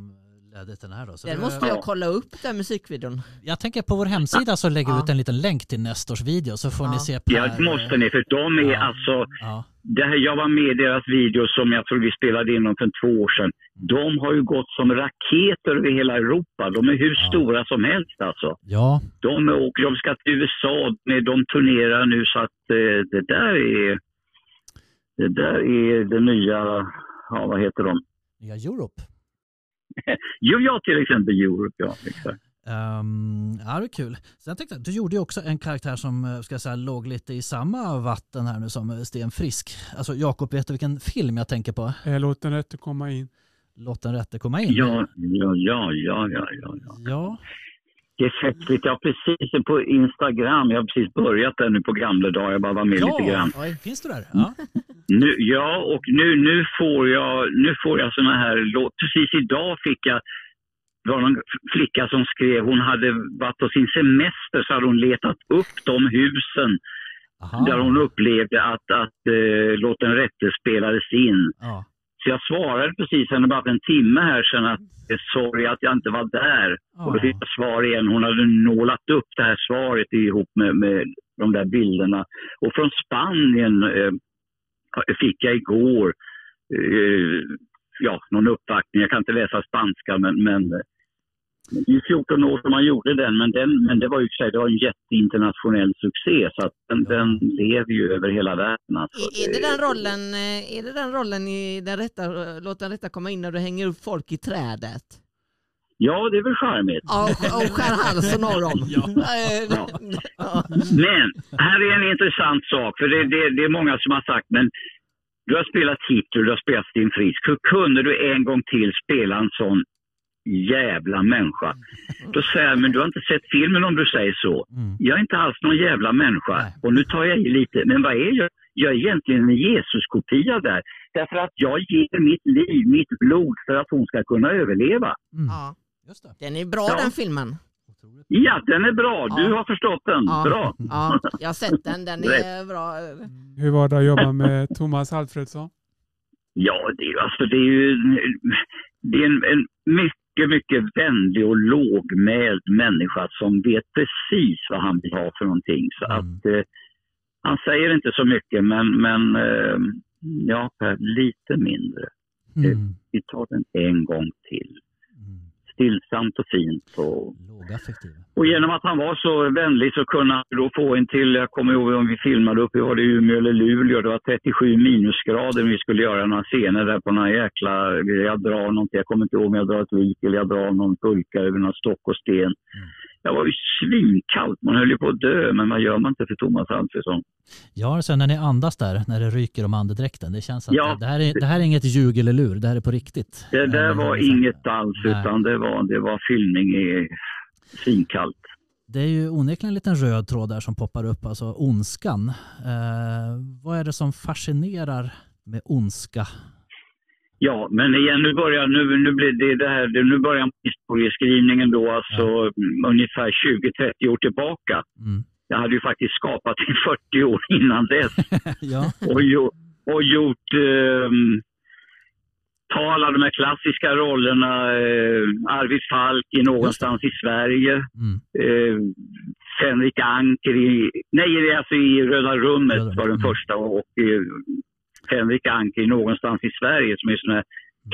Speaker 1: ledde till den här. Då. Så
Speaker 4: Den
Speaker 1: det-
Speaker 4: måste jag kolla upp, den musikvideon.
Speaker 1: Jag tänker på vår hemsida så lägger vi
Speaker 4: Ja.
Speaker 1: ut en liten länk till Nestors video så får
Speaker 4: Ja.
Speaker 1: ni se
Speaker 2: Ja,
Speaker 1: Per.
Speaker 2: det måste ni, för de är
Speaker 1: Ja.
Speaker 2: alltså...
Speaker 1: Ja,
Speaker 2: Det här, jag var med i deras video som jag tror vi spelade in för två år sedan. De har ju gått som raketer över hela Europa. De är hur
Speaker 1: Ja.
Speaker 2: stora som helst alltså.
Speaker 1: ja,
Speaker 2: De, åker, de ska till USA, de, de turnerar nu så att eh, det där är... Det där är det nya, ja vad heter de?
Speaker 1: nya Europe.
Speaker 2: Jo, ja till exempel Europe, ja. Exakt.
Speaker 1: Um, ja, det är kul. Sen tänkte jag, du gjorde ju också en karaktär som eh, ska jag säga, låg lite i samma vatten här nu som eh, Sten Frisk. Alltså Jakob, vet du vilken film jag tänker på?
Speaker 3: Eh, Låt den rätte komma in.
Speaker 1: Låt den rätte komma in.
Speaker 2: Ja, ja, ja, ja, ja, ja. ja.
Speaker 1: Ja,
Speaker 2: Det är festligt. Jag har precis på Instagram, jag har precis börjat där nu på gamla dagar, jag bara var med lite grann.
Speaker 1: ja. finns du där? Ja.
Speaker 2: Nu, ja, och nu, nu får jag, nu får jag såna här låt. Precis idag fick jag, det var någon flicka som skrev, hon hade varit på sin semester så hade hon letat upp de husen
Speaker 1: Aha.
Speaker 2: där hon upplevde att, att eh, Låt den rätte spelades in.
Speaker 1: Ja.
Speaker 2: Så jag svarade precis henne bara för en timme här sedan att eh, sorry att jag inte var där. Och då fick jag svar igen. Hon hade nålat upp det här svaret ihop med, med de där bilderna. Och från Spanien eh, fick jag igår eh, ja, någon uppvaktning. Jag kan inte läsa spanska men, men det är 14 år som man gjorde den men, den, men det var ju det var en jätteinternationell succé så att den,
Speaker 1: Ja.
Speaker 2: den lever ju över hela världen. Alltså.
Speaker 4: Är, är, det den rollen, eh, är det den rollen i den rätta, låt den rätta komma in när du hänger upp folk i trädet?
Speaker 2: Ja, det är väl charmigt.
Speaker 4: Ja, och skär halsen av dem?
Speaker 1: Ja.
Speaker 4: Eh, ja.
Speaker 2: Men här är en intressant sak, för det, det, det är många som har sagt, men du har spelat Hitler, du har spelat Sten Frisk. Hur kunde du en gång till spela en sån jävla människa? Då säger jag, men du har inte sett filmen om du säger så.
Speaker 1: Mm.
Speaker 2: Jag är inte alls någon jävla människa.
Speaker 1: Nej.
Speaker 2: Och nu tar jag i lite, men vad är jag? Jag är egentligen en Jesus-kopia där. Därför att jag ger mitt liv, mitt blod för att hon ska kunna överleva.
Speaker 1: Mm.
Speaker 4: Ja.
Speaker 1: Just det.
Speaker 4: Den är bra
Speaker 2: Ja.
Speaker 4: den filmen.
Speaker 2: Ja, den är bra. Du
Speaker 4: Ja.
Speaker 2: har förstått den.
Speaker 4: Ja.
Speaker 2: Bra.
Speaker 4: Ja, jag har sett den, den är bra.
Speaker 3: Hur var det att jobba med Thomas Alfredsson?
Speaker 2: Ja, det, är alltså, det är ju det är en, en mycket, mycket vänlig och lågmäld människa som vet precis vad han vill ha för någonting. Så
Speaker 1: Mm.
Speaker 2: att, eh, han säger inte så mycket, men, men eh, ja, lite mindre.
Speaker 1: Mm.
Speaker 2: Vi tar den en gång till.
Speaker 1: Mm.
Speaker 2: Stillsamt och fint. Och, och genom att han var så vänlig så kunde han då få en till, jag kommer ihåg om vi filmade uppe, var det Umeå eller Luleå, det var 37 minusgrader vi skulle göra några scener där på några jäkla, jag drar någonting, jag kommer inte ihåg om jag drar ett vik eller jag drar någon pulka över någon stock och sten. Det var ju svinkallt, man höll ju på att dö, men vad gör man inte för Thomas Alfredsson?
Speaker 1: Ja, sen när ni andas där, när det ryker om andedräkten, det känns att
Speaker 2: Ja.
Speaker 1: det, här är, det här är inget ljug eller lur, det här är på riktigt.
Speaker 2: Det där var inget alls,
Speaker 1: Nej.
Speaker 2: utan det var, det var filmning i svinkallt.
Speaker 1: Det är ju onekligen en liten röd tråd där som poppar upp, alltså ondskan. Eh, vad är det som fascinerar med ondska?
Speaker 2: Ja, men igen, nu börjar, nu, nu blir det, det här, nu börjar historieskrivningen då, alltså mm, ungefär 20-30 år tillbaka.
Speaker 1: Mm.
Speaker 2: Jag hade ju faktiskt skapat i 40 år innan dess
Speaker 1: ja.
Speaker 2: och, jo, och gjort, um, ta alla de här klassiska rollerna, eh, Arvid Falk i Någonstans i Sverige,
Speaker 1: Mm.
Speaker 2: eh, Anker i, nej alltså i Röda rummet var den första och eh, Fänrik Anker i Någonstans i Sverige som är sådana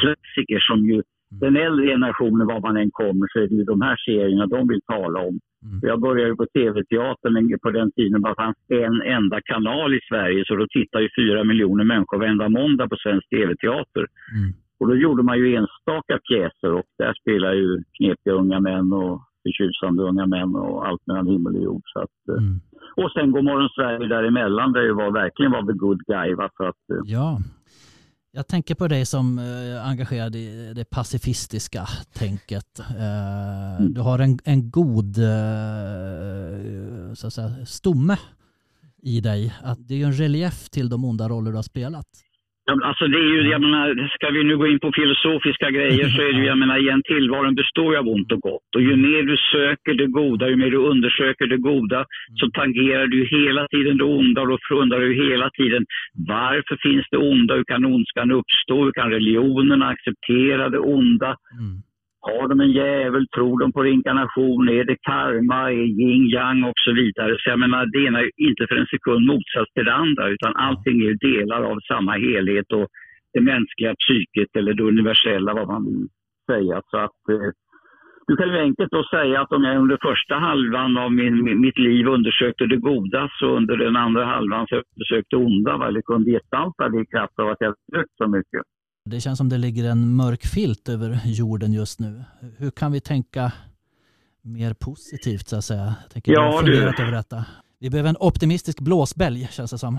Speaker 2: klassiker som ju den äldre generationen, var man än kommer, så är det ju de här serierna de vill tala om.
Speaker 1: Mm.
Speaker 2: Jag började ju på tv-teatern på den tiden bara fanns en enda kanal i Sverige så då tittar ju fyra miljoner människor varenda måndag på svensk tv-teater.
Speaker 1: Mm.
Speaker 2: Och då gjorde man ju enstaka pjäser och där spelar ju knepiga unga män och förtjusande unga män och allt mellan himmel och jord. Så att, eh,
Speaker 1: Mm.
Speaker 2: och sen Godmorgon Sverige däremellan där jag var, verkligen var the good guy. Va? Så att, eh,
Speaker 1: Ja. Jag tänker på dig som eh, engagerad i det pacifistiska tänket. Eh, du har en, en god eh, så att säga, stomme i dig. Att det är en relief till de onda roller du har spelat.
Speaker 2: Ja, Alltså det är ju, jag menar, ska vi nu gå in på filosofiska grejer så är det ju, jag menar igen, tillvaron består ju av ont och gott. Och ju mer du söker det goda, ju mer du undersöker det goda, så tangerar du ju hela tiden det onda och då undrar du hela tiden varför finns det onda? Hur kan ondskan uppstå? Hur kan religionerna acceptera det onda?
Speaker 1: Mm.
Speaker 2: Har de en djävul? Tror de på reinkarnation? Är det karma? Är yin yang och så vidare? Så jag menar, det ena är inte för en sekund motsats till det andra utan allting är delar av samma helhet och det mänskliga psyket eller det universella vad man vill säga. Så att eh, du kan ju enkelt då säga att om jag under första halvan av min, min- mitt liv undersökte det goda så under den andra halvan så undersökte det onda va? eller kunde gestalta det i kraft av att jag sökt så mycket.
Speaker 1: Det känns som det ligger en mörk filt över jorden just nu. Hur kan vi tänka mer positivt så att säga? Jag tänker
Speaker 2: Ja,
Speaker 1: du över detta. Vi behöver en optimistisk blåsbälg känns det som.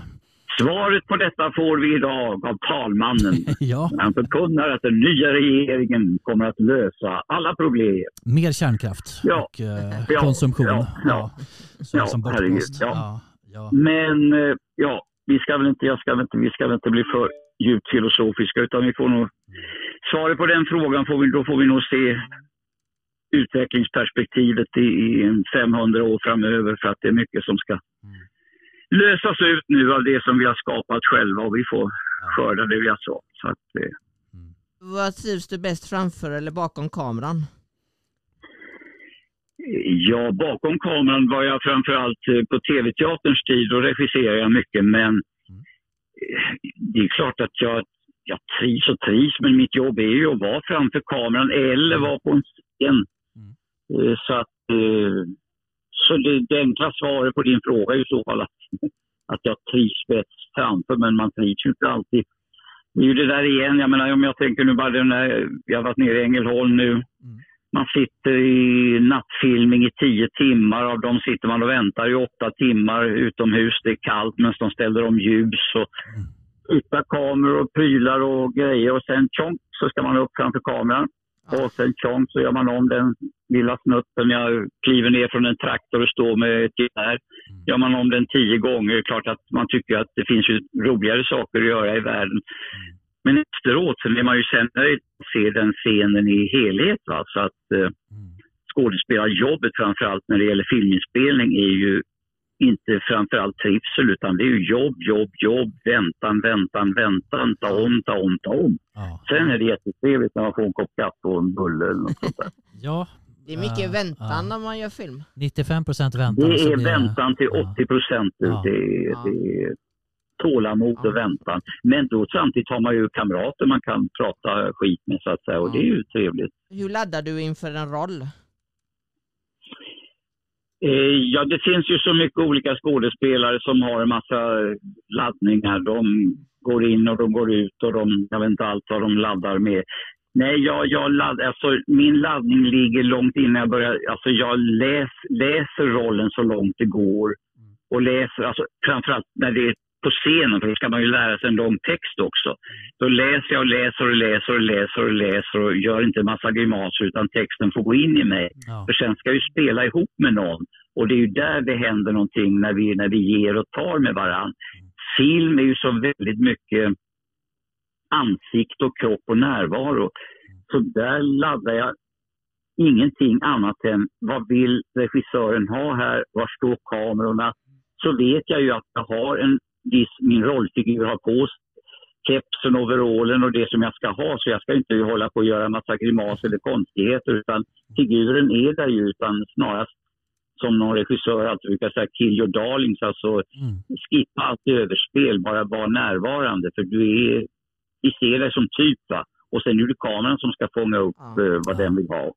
Speaker 2: Svaret på detta får vi idag av talmannen.
Speaker 1: Ja,
Speaker 2: Han förkunnar att den nya regeringen kommer att lösa alla problem.
Speaker 1: mer kärnkraft
Speaker 2: Ja.
Speaker 1: och eh,
Speaker 2: Ja,
Speaker 1: konsumtion.
Speaker 2: ja, ja. Ja,
Speaker 1: som bortblåst.
Speaker 2: Men eh, ja, vi ska väl inte, jag ska väl inte, vi ska väl inte bli för djupt filosofiska utan vi får nog... Svaret på den frågan får vi, då får vi nog se utvecklingsperspektivet i, i en 500 år framöver för att det är mycket som ska lösas ut nu av det som vi har skapat själva och vi får skörda det vi har sått. Så att, eh,
Speaker 4: Vad trivs du bäst framför eller bakom kameran?
Speaker 2: Ja, bakom kameran var jag framförallt eh, på tv-teaterns tid och regisserade jag mycket men det är klart att jag, jag trivs och trivs men mitt jobb är ju att vara framför kameran eller vara på en scen. Eh, Så att eh, så det, det enkla svaret på din fråga är i så fall att, att jag trivs bäst framför men man trivs ju inte alltid. Det är ju det där igen, jag menar om jag tänker nu bara den där, jag varit nere i Ängelholm nu man sitter i nattfilmning i tio timmar. Av dem sitter man och väntar i åtta timmar utomhus. Det är kallt medan de ställer om ljus och hitta kameror och prylar och grejer. Och sen tjonk så ska man upp framför kameran. Och sen tjonk så gör man om den lilla snutten. Jag kliver ner från en traktor och står med ett gevär. Gör man om den tio gånger. Är klart att man tycker att det finns ju roligare saker att göra i världen. Men efteråt så blir man ju sen nöjd se den scenen i helhet. Va? Så att eh, skådespelarjobbet framförallt när det gäller filminspelning är ju inte framförallt trivsel utan det är ju jobb, jobb, jobb, väntan, väntan, väntan, ta om, ta om, ta om.
Speaker 1: Ja.
Speaker 2: Sen är det jättetrevligt när man får en kopp kaffe och en bulle eller något sånt där.
Speaker 1: ja,
Speaker 4: Det är mycket
Speaker 1: Ja,
Speaker 4: väntan
Speaker 1: ja.
Speaker 4: när man gör film.
Speaker 1: 95 procent väntan.
Speaker 2: Det är väntan till
Speaker 1: ja.
Speaker 2: 80 procent.
Speaker 1: Ja.
Speaker 2: Det, det är tålamod
Speaker 4: Ja.
Speaker 2: och väntan. Men då samtidigt har man ju kamrater man kan prata skit med så att säga och
Speaker 4: Ja.
Speaker 2: det är ju trevligt.
Speaker 4: Hur laddar du inför en roll?
Speaker 2: Eh, Ja, det finns ju så mycket olika skådespelare som har en massa laddningar. De går in och de går ut och de, jag vet inte allt vad de laddar med. Nej, jag, jag ladd, alltså, min laddning ligger långt innan jag börjar. Alltså, jag läs, läser rollen så långt det går. Och läser, alltså, framförallt när det är på scenen, för då ska man ju lära sig en lång text också. Då läser jag och läser och läser och läser och läser och gör inte en massa grimaser utan texten får gå in i mig.
Speaker 1: Ja.
Speaker 2: För sen ska jag ju spela ihop med någon. Och det är ju där det händer någonting när vi, när vi ger och tar med varann. Film är ju så väldigt mycket ansikte och kropp och närvaro. Så där laddar jag ingenting annat än vad vill regissören ha här? Var står kamerorna? Så vet jag ju att jag har en min rollfigur har på kepsen, overallen och det som jag ska ha. Så jag ska inte hålla på och göra en massa grimaser eller konstigheter utan figuren är där ju utan snarast som någon regissör alltid brukar säga, kill your darlings, alltså
Speaker 1: Mm.
Speaker 2: skippa allt överspel, bara vara närvarande för du är, vi ser dig som typ va. Och sen är det kameran som ska fånga upp
Speaker 4: Ja.
Speaker 2: eh, vad
Speaker 1: Ja.
Speaker 2: den vill ha.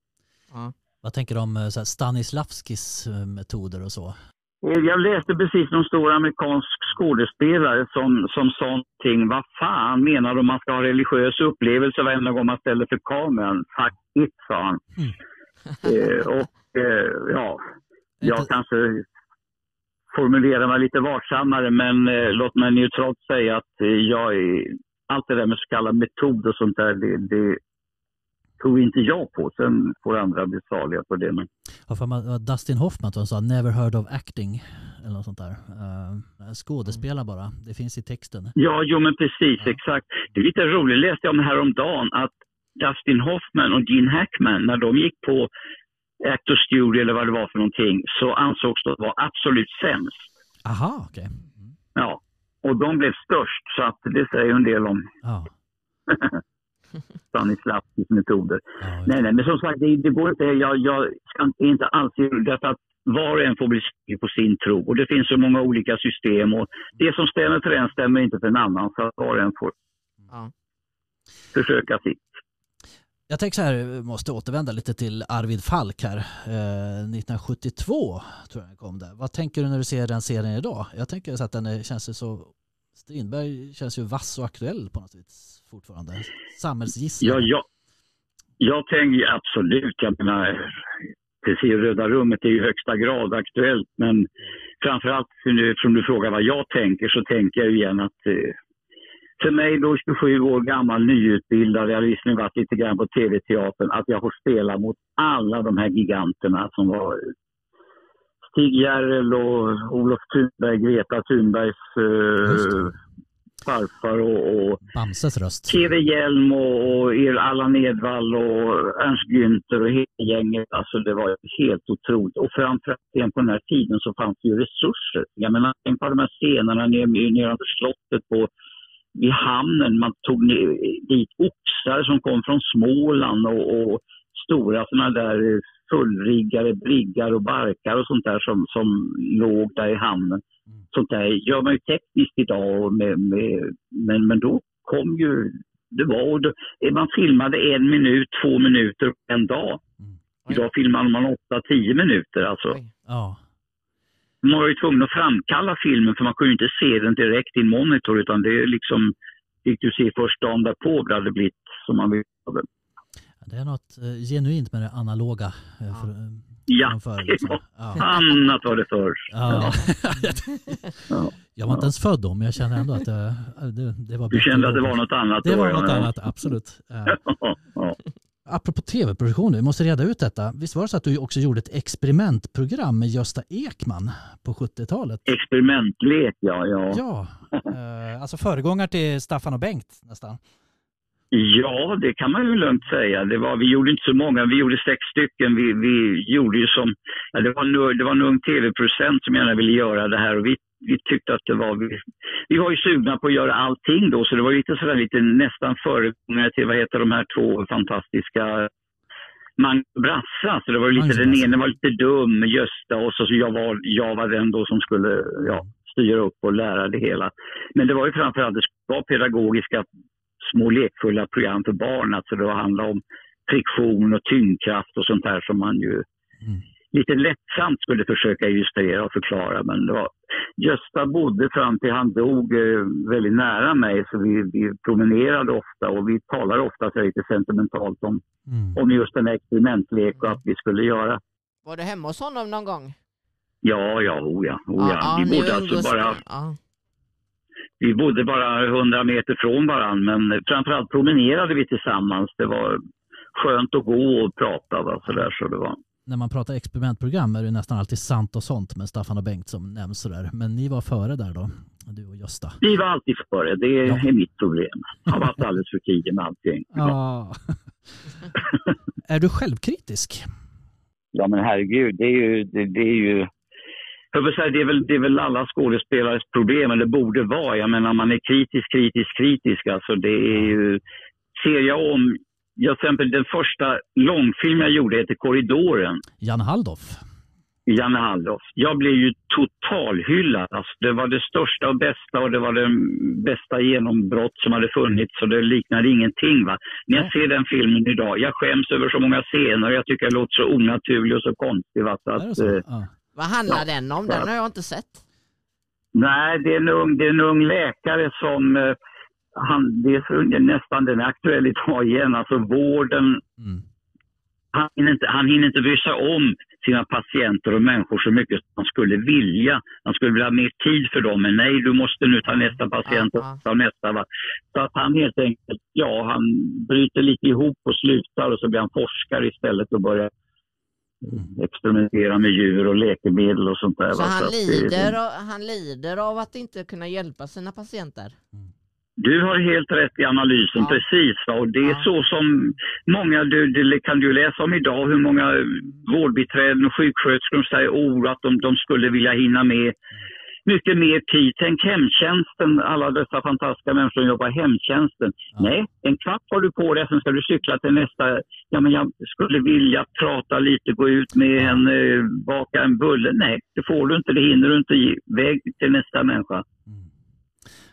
Speaker 4: Ja.
Speaker 1: Vad tänker du om eh, så här, Stanislavskis eh, metoder och så?
Speaker 2: Eh, Jag läste precis någon stor amerikansk skådespelare som, som sa någonting. Vad fan menar de man ska ha religiös upplevelse varenda gång man ställer för kameran? Fuck it, sa han.
Speaker 1: Mm.
Speaker 2: Eh, och eh, ja, jag
Speaker 1: Inte-
Speaker 2: kanske formulerar mig lite varsammare, men eh, låt mig neutralt säga att eh, jag är, allt det där med så kallad metod och sånt där, det, det tror inte jag på. Sen får andra bli saliga på det. Men
Speaker 1: Ja, för man, Dustin Hoffman sa never heard of acting eller något sånt där. Uh, skådespela bara, det finns i texten.
Speaker 2: Ja, jo men precis,
Speaker 1: Ja.
Speaker 2: exakt. Det är lite roligt, läste jag om häromdagen, att Dustin Hoffman och Gene Hackman, när de gick på Actor Studio eller vad det var för någonting, så ansågs de vara absolut sämst.
Speaker 1: Aha, okej. Mm.
Speaker 2: Ja, och de blev störst, så att det säger en del om
Speaker 1: Ja,
Speaker 2: Stanislavskis metoder.
Speaker 1: ja, just
Speaker 2: Nej, nej, men som sagt, det, det går inte. Jag, jag ska inte- inte alls därför att var och en får bli säker på sin tro och det finns så många olika system och det som stämmer för en stämmer inte för en annan så att var och en får
Speaker 4: Ja.
Speaker 2: försöka sitt.
Speaker 1: Jag tänker så här, måste återvända lite till Arvid Falk här. Eh, 1972 tror jag den kom där. Vad tänker du när du ser den serien idag? Jag tänker så att den är, känns så... Strindberg känns ju vass och aktuell på något vis fortfarande. Samhällsgisslan.
Speaker 2: Ja, jag, jag tänker absolut, jag menar, precis Röda rummet är ju i högsta grad aktuellt men framförallt eftersom du frågar vad jag tänker så tänker jag igen att eh, för mig då 27 år gammal nyutbildad, jag har visserligen varit lite grann på tv-teatern, att jag får spela mot alla de här giganterna som var Stig Järrel och Olof Thunberg, Greta Thunbergs eh. Farfar och, och
Speaker 1: Bamses röst.
Speaker 2: TV Hjelm och, och Allan Edwall och Ernst Günther och hela gänget. Alltså det var helt otroligt. Och framförallt på den här tiden så fanns det ju resurser. Jag menar, tänk på de här scenerna nere nedanför slottet på vid hamnen. Man tog ner, dit oxar som kom från Småland och, och stora sådana där fullriggade briggar och barkar och sånt där som, som låg där i hamnen. Sånt där gör man ju tekniskt idag, med, med, men, men då kom ju det var och då, man filmade en minut, två minuter en dag. Idag filmar man åtta, tio minuter. Alltså.
Speaker 1: Ja.
Speaker 2: Man var ju tvungen att framkalla filmen för man kunde ju inte se den direkt i en monitor utan det är liksom fick du se först dagen därpå vad det hade blivit som man ville ha det.
Speaker 1: Det är något eh, genuint med det analoga. eh, För, eh,
Speaker 2: Ja,
Speaker 1: förr, liksom. ja.
Speaker 2: annat var det förr.
Speaker 1: Ja.
Speaker 2: Ja.
Speaker 1: Jag var inte ens född då, men jag känner ändå att det, det, det var
Speaker 2: Du kände att det var något annat
Speaker 1: Det var något annat, absolut.
Speaker 2: Ja, ja.
Speaker 1: Apropå tv-produktioner, vi måste reda ut detta. Visst var det så att du också gjorde ett experimentprogram med Gösta Ekman på 70-talet?
Speaker 2: Experimentlek, ja. ja.
Speaker 1: Ja, eh, alltså föregångare till Staffan och Bengt nästan.
Speaker 2: Ja, det kan man ju lugnt säga. Det var, vi gjorde inte så många, vi gjorde sex stycken. Vi, vi gjorde ju som, ja, det, var en, det var en ung tv-producent som gärna ville göra det här och vi, vi tyckte att det var, vi, vi var ju sugna på att göra allting då så det var lite sådär lite nästan föregångare till, vad heter de här två fantastiska och Brassa. Så det var lite, den ene var lite dum, Gösta och så, så jag, var, jag var den då som skulle ja, styra upp och lära det hela. Men det var ju framförallt, det vara pedagogiska små lekfulla program för barn. Alltså det handlar om friktion och tyngdkraft och sånt där som man ju
Speaker 1: Mm.
Speaker 2: lite lättsamt skulle försöka illustrera och förklara. Men det var, Gösta bodde fram till han dog eh, väldigt nära mig så vi, vi promenerade ofta och vi talade ofta så lite sentimentalt om,
Speaker 1: Mm.
Speaker 2: om just den här experimentlek och att vi skulle göra.
Speaker 4: Var du hemma hos honom någon gång?
Speaker 2: Ja, ja, oh ja, oh ja. vi,
Speaker 4: ni
Speaker 2: bodde alltså bara,
Speaker 4: Ja.
Speaker 2: Vi bodde bara 100 meter från varandra men framförallt promenerade vi tillsammans. Det var skönt att gå och prata. Va? Så, där, så det var.
Speaker 1: När man pratar experimentprogram är det nästan alltid sant och sånt med Staffan och Bengt som nämns sådär. Men ni var före där då, du och Gösta.
Speaker 2: Vi var alltid före, det är,
Speaker 1: Ja.
Speaker 2: mitt problem. Jag har varit alldeles för tidig med allting.
Speaker 1: Ja. är du självkritisk?
Speaker 2: Ja men herregud, det är ju... Det, det är ju jag säga, det, är väl, det är väl alla skådespelares problem, eller borde vara. Jag menar, man är kritisk, kritisk, kritisk. Alltså, det är ju... Ser jag om... Jag, till exempel, den första långfilm jag gjorde heter Korridoren.
Speaker 1: Jan Halldorf?
Speaker 2: Janne Halldorf. Jag blev ju totalhyllad. Alltså, det var det största och bästa och det var det bästa genombrott som hade funnits. Så det liknade ingenting. Va? När jag ser den filmen idag, jag skäms över så många scener och jag tycker jag låter så onaturlig och så konstig. Va? Så att,
Speaker 1: så?
Speaker 2: eh,
Speaker 1: Ja.
Speaker 4: Vad handlar
Speaker 2: Ja.
Speaker 4: den om? Den har jag inte sett.
Speaker 2: nej, det är, en ung, det är en ung läkare som... Eh, han, det är nästan den är aktuell idag igen. Alltså vården
Speaker 1: Mm.
Speaker 2: han, hinner inte, han hinner inte bry sig om sina patienter och människor så mycket som han skulle vilja. Han skulle vilja ha mer tid för dem, men nej, du måste nu ta nästa patient och ta nästa. Va? Så att han helt enkelt, ja, han bryter lite ihop och slutar och så blir han forskare istället och börjar experimentera med djur och läkemedel och sånt där.
Speaker 4: Så
Speaker 2: va?
Speaker 4: han lider, av, han lider av att inte kunna hjälpa sina patienter?
Speaker 2: Du har helt rätt i analysen,
Speaker 4: Ja.
Speaker 2: precis. Va? Och det är
Speaker 4: Ja.
Speaker 2: så som många, du, det kan du läsa om idag, hur många vårdbiträden och sjuksköterskor säger oh, att de, de skulle vilja hinna med mycket mer tid. Tänk hemtjänsten, alla dessa fantastiska människor som jobbar i hemtjänsten.
Speaker 1: Ja.
Speaker 2: Nej, en kvart har du på dig, sen ska du cykla till nästa. Ja, men jag skulle vilja prata lite, gå ut med en, eh, baka en bulle. Nej, det får du inte, det hinner du inte. Väg till nästa människa.
Speaker 1: Mm.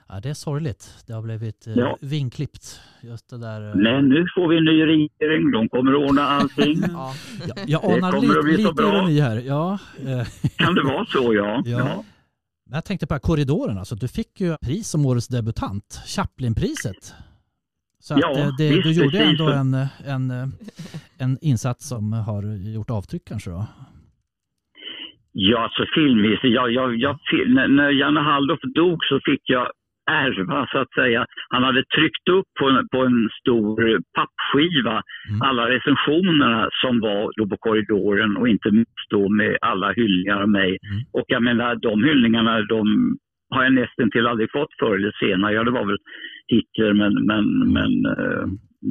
Speaker 1: Ja, det är sorgligt. Det har blivit eh,
Speaker 2: Ja.
Speaker 1: vinklippt. Just det där. eh,
Speaker 2: Men nu får vi en ny regering, de kommer att ordna allting.
Speaker 4: Ja.
Speaker 1: Ja, jag
Speaker 2: Det
Speaker 1: anar
Speaker 2: bli
Speaker 1: lite, ironi här. Ja, eh,
Speaker 2: Kan det vara så, ja?
Speaker 1: Ja. Men jag tänkte på korridoren. Alltså, du fick ju pris som årets debutant, Chaplinpriset. Så att,
Speaker 2: Ja,
Speaker 1: eh, det, du
Speaker 2: visst,
Speaker 1: gjorde
Speaker 2: precis.
Speaker 1: ändå en, en, eh, en insats som har gjort avtryck kanske då?
Speaker 2: Ja, så filmvis. Jag, jag, jag, när Janne Halldorf dog så fick jag ärva, så att säga. Han hade tryckt upp på en, på en stor pappskiva
Speaker 1: Mm.
Speaker 2: alla recensionerna som var då på korridoren och inte minst då med alla hyllningar av mig.
Speaker 1: Mm.
Speaker 2: Och jag menar, de hyllningarna de har jag nästan till aldrig fått förr eller senare. Ja, det var väl Hitler, men, men, men, eh,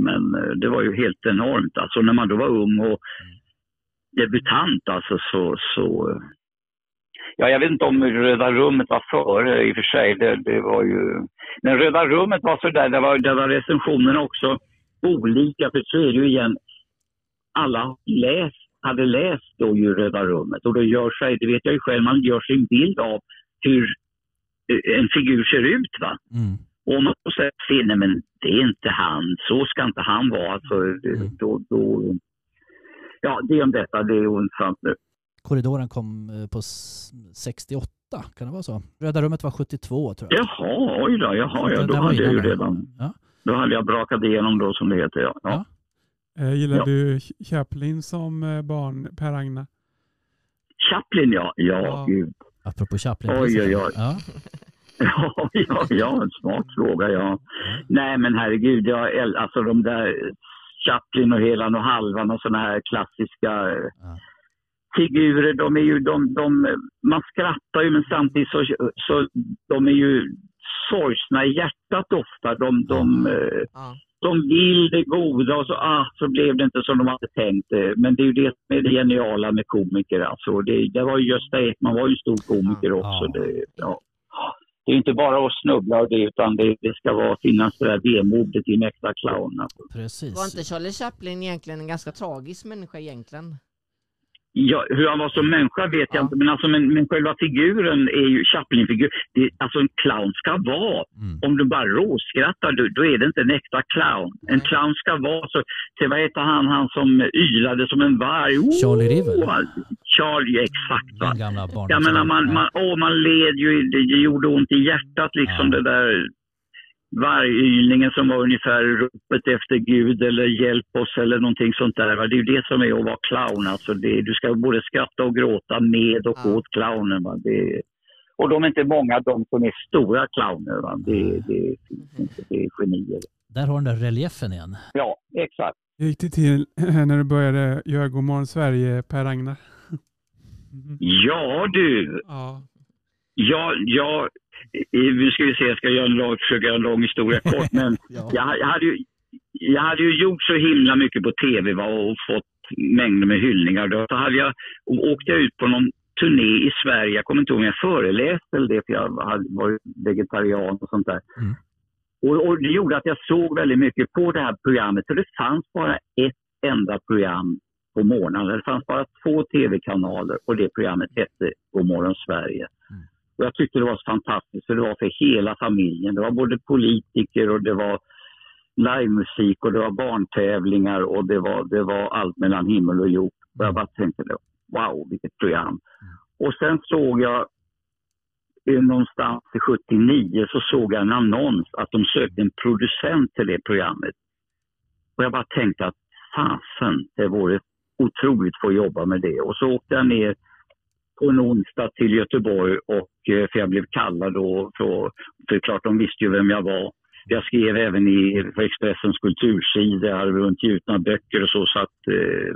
Speaker 2: men eh, det var ju helt enormt. Alltså när man då var ung och debutant alltså så, så Ja, jag vet inte om Röda rummet var före i och för sig. Det, det var ju... Men Röda rummet var sådär, där var, där var recensionerna också olika. För så är det ju igen, alla läst, hade läst då ju Röda rummet och då gör sig, det vet jag ju själv, man gör sig en bild av hur eh, en figur ser ut. va.
Speaker 1: Mm.
Speaker 2: Och om man då säger "Se, nej men det är inte han, så ska inte han vara. Alltså, det- då, då, ja, det är om detta, det är ointressant nu.
Speaker 1: Korridoren kom eh, på s- 68, kan det vara så? Röda rummet var 72 tror jag.
Speaker 2: Jaha, oj då, jaha, ja, då hade jag ju redan,
Speaker 1: Ja.
Speaker 2: då hade jag brakat igenom då som det heter. Ja. Ja.
Speaker 1: Ja.
Speaker 3: Eh, Gillar
Speaker 2: Ja.
Speaker 3: du Chaplin som eh, barn, Per-Agna?
Speaker 2: Chaplin ja, ja,
Speaker 3: Ja.
Speaker 2: gud.
Speaker 1: Apropå Chaplin.
Speaker 2: Oj, oj, oj.
Speaker 1: Ja.
Speaker 2: Ja, ja, ja, en smart fråga ja. Nej men herregud, jag, alltså de där Chaplin och Helan och Halvan och sådana här klassiska
Speaker 1: Ja.
Speaker 2: Figurer, de är ju, de, de, man skrattar ju men samtidigt så, så de är ju sorgsna i hjärtat ofta. De, de,
Speaker 4: Ja.
Speaker 2: de vill det goda och så, ah, så blev det inte som de hade tänkt. eh. Men det är ju det som är det geniala med komiker. Alltså. Det, det var ju Gösta Ekman var ju en stor komiker
Speaker 4: Ja.
Speaker 2: också. Det, ja. det är inte bara att snubbla och det, utan det, det ska vara, finnas det där vemodet i en äkta clown. Alltså.
Speaker 1: Precis.
Speaker 4: Var inte Charlie Chaplin egentligen en ganska tragisk människa egentligen?
Speaker 2: Ja, hur han var som människa vet jag
Speaker 4: Ja.
Speaker 2: inte, men, alltså, men, men själva figuren är ju Chaplin-figur. Alltså en clown ska vara
Speaker 1: Mm.
Speaker 2: om du bara råskrattar, då, då är det inte en äkta clown. En
Speaker 4: Nej.
Speaker 2: clown ska vara så... Se, vad heter han, han som ylade som en varg? Oh,
Speaker 1: Charlie Rivel.
Speaker 2: Charlie, exakt va.
Speaker 1: Min gamla barn.
Speaker 2: Jag menar, man, man, åh, man led ju, det gjorde ont i hjärtat liksom
Speaker 1: Ja.
Speaker 2: det där vargylningen som var ungefär ropet efter Gud eller hjälp oss eller någonting sånt där. Va? Det är ju det som är att vara clown. Alltså det, du ska både skratta och gråta med och
Speaker 4: Ja.
Speaker 2: åt clownen. Va? Det, och de är inte många de som är stora clowner. Va? Det, det finns inte, det är genier.
Speaker 1: Där har den där reliefen igen.
Speaker 2: Ja, exakt.
Speaker 3: Hur gick det till när du började göra Godmorgon Sverige, Per-Agna?
Speaker 2: Ja du,
Speaker 3: Ja.
Speaker 2: Ja, ja, nu ska vi se, jag ska göra en lång, försöka göra en lång historia kort. Men
Speaker 1: Ja.
Speaker 2: jag, jag, hade ju, jag hade ju gjort så himla mycket på tv va, och fått mängder med hyllningar. Då så hade jag, och åkte jag ut på någon turné i Sverige. Jag kommer inte ihåg om jag föreläste eller det, för jag hade varit vegetarian och sånt där.
Speaker 1: Mm.
Speaker 2: Och, och det gjorde att jag såg väldigt mycket på det här programmet. För det fanns bara ett enda program på morgonen. Det fanns bara två tv-kanaler och det programmet hette Godmorgon Sverige.
Speaker 1: Mm.
Speaker 2: Och jag tyckte det var så fantastiskt för det var för hela familjen. Det var både politiker och det var livemusik och det var barntävlingar och det var, det var allt mellan himmel och jord. Och jag bara tänkte då, wow vilket program. Och sen såg jag eh, någonstans till 79 så såg jag en annons att de sökte en producent till det programmet. Och jag bara tänkte att fasen, det vore otroligt få jobba med det. Och så åkte jag ner på en onsdag till Göteborg och eh, för jag blev kallad då. För, för klart de visste ju vem jag var. Jag skrev även i på Expressens kultursida, jag hade runt gjutna böcker och så. så att, eh,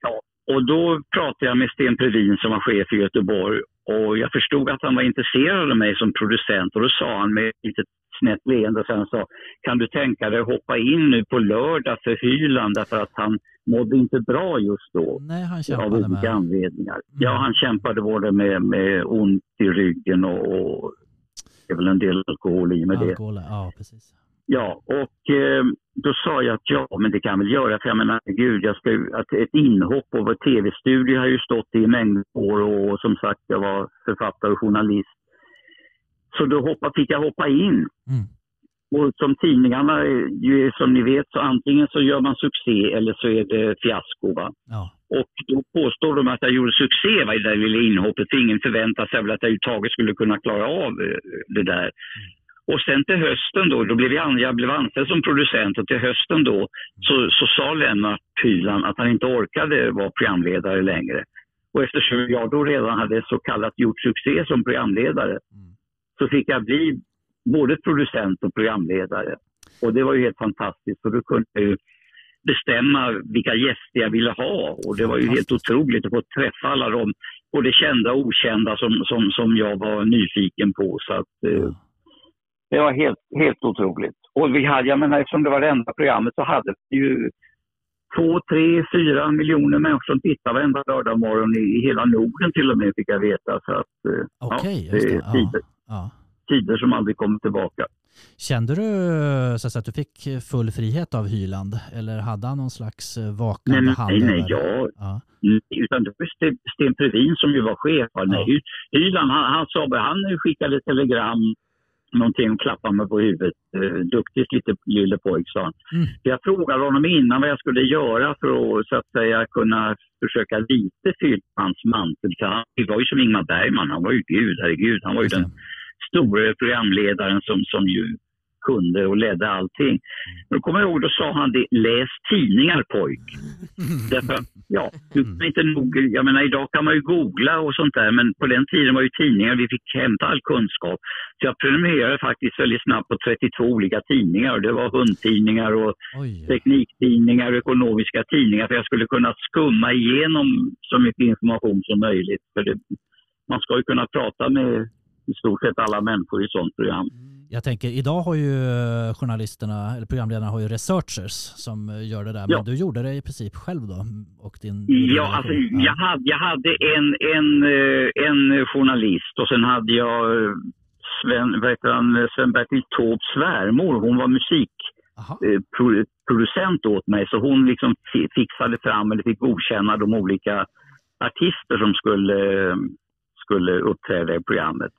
Speaker 2: ja. Och då pratade jag med Sten Previn som var chef i Göteborg och jag förstod att han var intresserad av mig som producent och då sa han med ett litet snett leende och sen sa kan du tänka dig att hoppa in nu på lördag för Hyland därför att han mådde inte bra just då
Speaker 1: Nej, han
Speaker 2: av
Speaker 1: kämpade
Speaker 2: olika
Speaker 1: med...
Speaker 2: anledningar. Ja, han kämpade både med, med ont i ryggen och, och det är väl en del alkohol i med det.
Speaker 1: Alkohol, ja precis.
Speaker 2: Ja, och eh, då sa jag att ja, men det kan väl göra för jag menar, gud, jag ska, att ett inhopp på vår tv-studio har ju stått i mängder år och, som sagt, jag var författare och journalist. Så då hoppa, fick jag hoppa in.
Speaker 1: Mm.
Speaker 2: Och som tidningarna, som ni vet, så antingen så gör man succé eller så är det fiasko. Va?
Speaker 1: Ja.
Speaker 2: Och då påstår de att jag gjorde succé va, i det där lilla inhoppet. för Ingen förväntade sig väl att jag överhuvudtaget skulle kunna klara av eh, det där. Och sen till hösten då, då blev jag, jag blev anställd som producent och till hösten då så, så sa Lennart Hyland att han inte orkade vara programledare längre. Och eftersom jag då redan hade så kallat gjort succé som programledare så fick jag bli både producent och programledare. Och det var ju helt fantastiskt för då kunde jag ju bestämma vilka gäster jag ville ha och det var ju helt otroligt att få träffa alla de både kända och okända som, som, som jag var nyfiken på. Så att, eh, det var helt, helt otroligt. Och vi hade, jag menar eftersom det var det enda programmet så hade vi ju två, tre, fyra miljoner människor som tittade varenda lördag morgon i, i hela Norden till och med fick jag veta. Så att, eh,
Speaker 1: Okej,
Speaker 2: ja, det
Speaker 1: det. Ja. Ja.
Speaker 2: tider som aldrig kommer tillbaka.
Speaker 1: Kände du så att, du fick full frihet av Hyland? Eller hade han någon slags eh, vakande
Speaker 2: Nej,
Speaker 1: hand
Speaker 2: nej, nej, jag,
Speaker 1: Ja.
Speaker 2: Utan det var Sten, Previn som ju var chef. va? Nej, Hy- Hyland, han, han, sa, han skickade telegram, någonting och klappade mig på huvudet. Eh, duktigt lite lille pojk, sa han.
Speaker 1: Mm.
Speaker 2: Så Jag frågade honom innan vad jag skulle göra för att, så att säga, kunna försöka lite fylla hans mantel. För han det var ju som Ingmar Bergman, han var ju gud, herregud. Han var ju den store programledaren som, som ju kunde och ledde allting. Men då kommer jag ihåg, då sa han det, läs tidningar pojk. Därför ja, du kan inte nog, jag menar idag kan man ju googla och sånt där, men på den tiden var ju tidningar, vi fick hämta all kunskap. Så jag prenumererade faktiskt väldigt snabbt på 32 olika tidningar. Det var hundtidningar och
Speaker 1: Oj.
Speaker 2: tekniktidningar och ekonomiska tidningar för jag skulle kunna skumma igenom så mycket information som möjligt. För det, man ska ju kunna prata med i stort sett alla människor i sånt program.
Speaker 1: Jag tänker, idag har ju eh, journalisterna, eller programledarna har ju researchers som eh, gör det där. Men
Speaker 2: Ja.
Speaker 1: du gjorde det i princip själv då? Och din
Speaker 2: Ja, alltså, jag, hade, jag hade en, en, eh, en journalist och sen hade jag eh, Sven, vad heter han, Sven-Bertil Taubes svärmor. Hon var musikproducent åt mig så hon liksom fi- fixade fram eller fick godkänna de olika artister som skulle, skulle uppträda i programmet.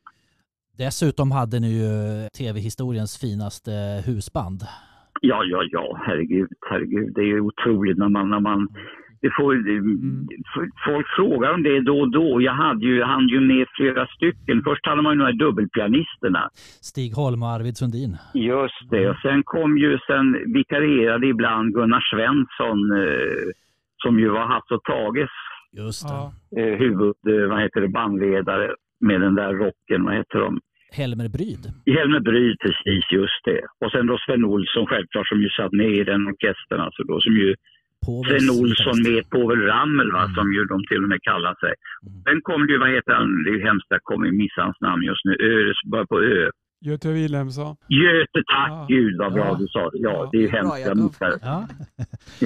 Speaker 1: Dessutom hade ni ju tv-historiens finaste husband.
Speaker 2: Ja, ja, ja, herregud, herregud. Det är ju otroligt när man, när man det får, Folk frågar om det då och då. Jag hade ju, hann ju med flera stycken. Först hade man ju de här dubbelpianisterna.
Speaker 1: Stig Holm och Arvid Sundin.
Speaker 2: Just det. Och sen kom ju, sen vikarierade ibland Gunnar Svensson eh, som ju var Hasse och Tages
Speaker 1: Just det.
Speaker 3: Ja.
Speaker 2: eh, huvud, eh, vad heter det, bandledare med den där rocken, vad heter de?
Speaker 1: Helmer Bryd.
Speaker 2: Helmer Bryd, precis, just det. Och sen då Sven Olsson självklart som ju satt med i den orkestern, alltså då som ju
Speaker 1: Povels
Speaker 2: Sven Olsson med Povel Ramel va,
Speaker 1: Mm.
Speaker 2: som ju de till och med kallar sig.
Speaker 1: Mm.
Speaker 2: Sen kom det ju, vad heter han, det är ju hemskt, jag kommer missa hans namn just nu, Ö, börjar på Ö.
Speaker 3: Göte Wilhelmsson.
Speaker 2: Göte, tack
Speaker 3: Ja.
Speaker 2: gud vad bra
Speaker 1: Ja.
Speaker 2: du sa det. Ja,
Speaker 3: Ja.
Speaker 2: det är ju
Speaker 4: Bra,
Speaker 2: hemskt, jag
Speaker 4: Jakob.
Speaker 2: missade.
Speaker 1: Ja.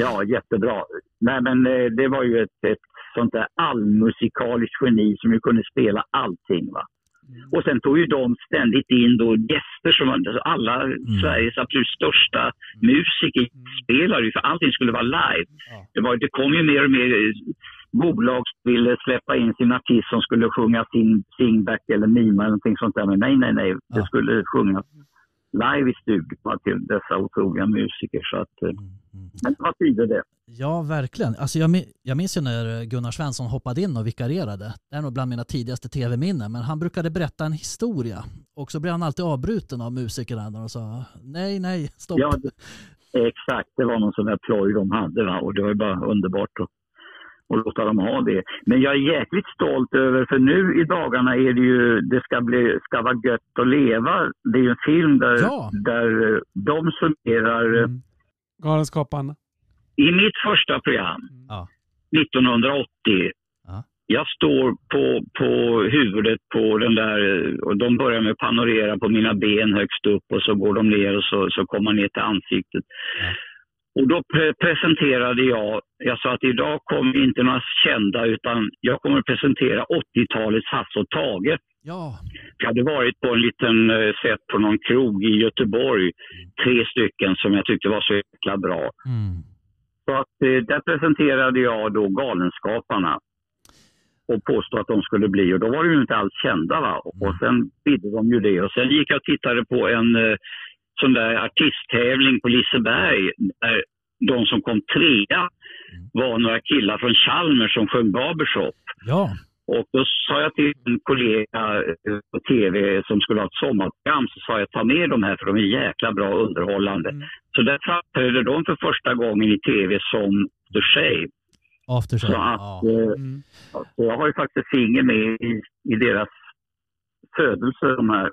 Speaker 2: Ja, jättebra. Nej men eh, det var ju ett, ett sånt där allmusikaliskt geni som ju kunde spela allting va. Och sen tog ju de ständigt in då gäster som alltså alla Sveriges absolut största musiker spelade ju för allting skulle vara live.
Speaker 1: Ja.
Speaker 2: Det, var, det kom ju mer och mer eh, bolag ville släppa in sin artist som skulle sjunga sin singback eller mima eller någonting sånt där. Men nej, nej, nej. Det skulle sjungas live i studion till dessa otroliga musiker. Så att, eh,
Speaker 1: Mm, mm.
Speaker 2: men var tider det.
Speaker 1: Ja, verkligen. Alltså jag, jag minns ju när Gunnar Svensson hoppade in och vikarierade. Det är nog bland mina tidigaste tv-minnen. Men han brukade berätta en historia. Och så blev han alltid avbruten av musikerna när de sa nej, nej, stopp.
Speaker 2: Ja, det, exakt. Det var någon sån där ploj de hade va? och det var ju bara underbart att och låta dem ha det. Men jag är jäkligt stolt över, för nu i dagarna är det ju, det ska, bli, ska vara gött att leva. Det är ju en film där,
Speaker 1: Ja.
Speaker 2: där eh, de summerar eh,
Speaker 3: Mm. Galenskaparna.
Speaker 2: i mitt första program,
Speaker 1: Ja.
Speaker 2: 1980,
Speaker 1: Ja.
Speaker 2: jag står på, på huvudet på den där, eh, och de börjar med att panorera på mina ben högst upp och så går de ner och så, så kommer man ner till ansiktet.
Speaker 1: Ja.
Speaker 2: Och då pre- presenterade jag, jag sa att idag kommer inte några kända utan jag kommer presentera 80-talets Hasse och Tage.
Speaker 1: Ja,
Speaker 2: Jag hade varit på en liten eh, set på någon krog i Göteborg, tre stycken som jag tyckte var så jäkla bra.
Speaker 1: mm.
Speaker 2: Så att, eh, där presenterade jag då Galenskaparna och påstod att de skulle bli, och då var de ju inte alls kända. Va? Och sen bidde de ju det. Och sen gick jag och tittade på en eh, sån där artisttävling på Liseberg där de som kom trea var några killar från Chalmers som sjöng Barbershop.
Speaker 1: ja,
Speaker 2: Och då sa jag till en kollega eh, på tv som skulle ha ett sommarprogram, så sa jag ta med de här för de är jäkla bra och underhållande.
Speaker 3: Mm.
Speaker 2: Så där framträdde de för första gången i tv som The Shave.
Speaker 1: aftershave.
Speaker 2: Så att,
Speaker 1: Ja.
Speaker 2: eh,
Speaker 3: Mm.
Speaker 2: så jag har ju faktiskt finger med i, i deras födelse de här.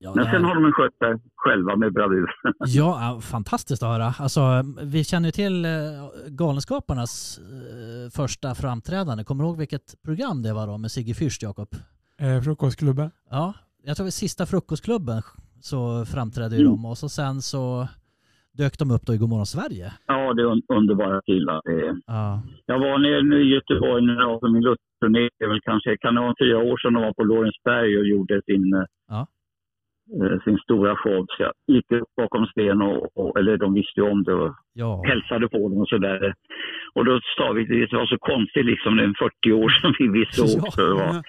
Speaker 1: Ja,
Speaker 2: Men sen har de skött det själva med bravur.
Speaker 1: Ja, fantastiskt att höra. Alltså, vi känner ju till eh, Galenskaparnas eh, första framträdande. Kommer du ihåg vilket program det var då med Sigge Fürst, Jakob?
Speaker 3: Eh, frukostklubben.
Speaker 1: Ja, jag tror det var sista frukostklubben så framträdde ju
Speaker 2: Mm.
Speaker 1: de och så sen så dök de upp då i Godmorgon Sverige.
Speaker 2: Ja, det är un- underbara killar.
Speaker 1: Ja,
Speaker 2: Jag var nere nu i Göteborg när jag var på min lustturné. Det är väl kanske, kan det vara fyra år sedan de var på Lorensberg och gjorde sin, eh,
Speaker 1: Ja.
Speaker 2: Eh, sin stora show. Så jag gick upp bakom sten och, och, eller de visste ju om det och
Speaker 1: ja,
Speaker 2: hälsade på dem och sådär. Och då sa vi, det var så konstigt liksom, det är 40 år sedan vi visste
Speaker 1: Ja.
Speaker 2: också. Det var.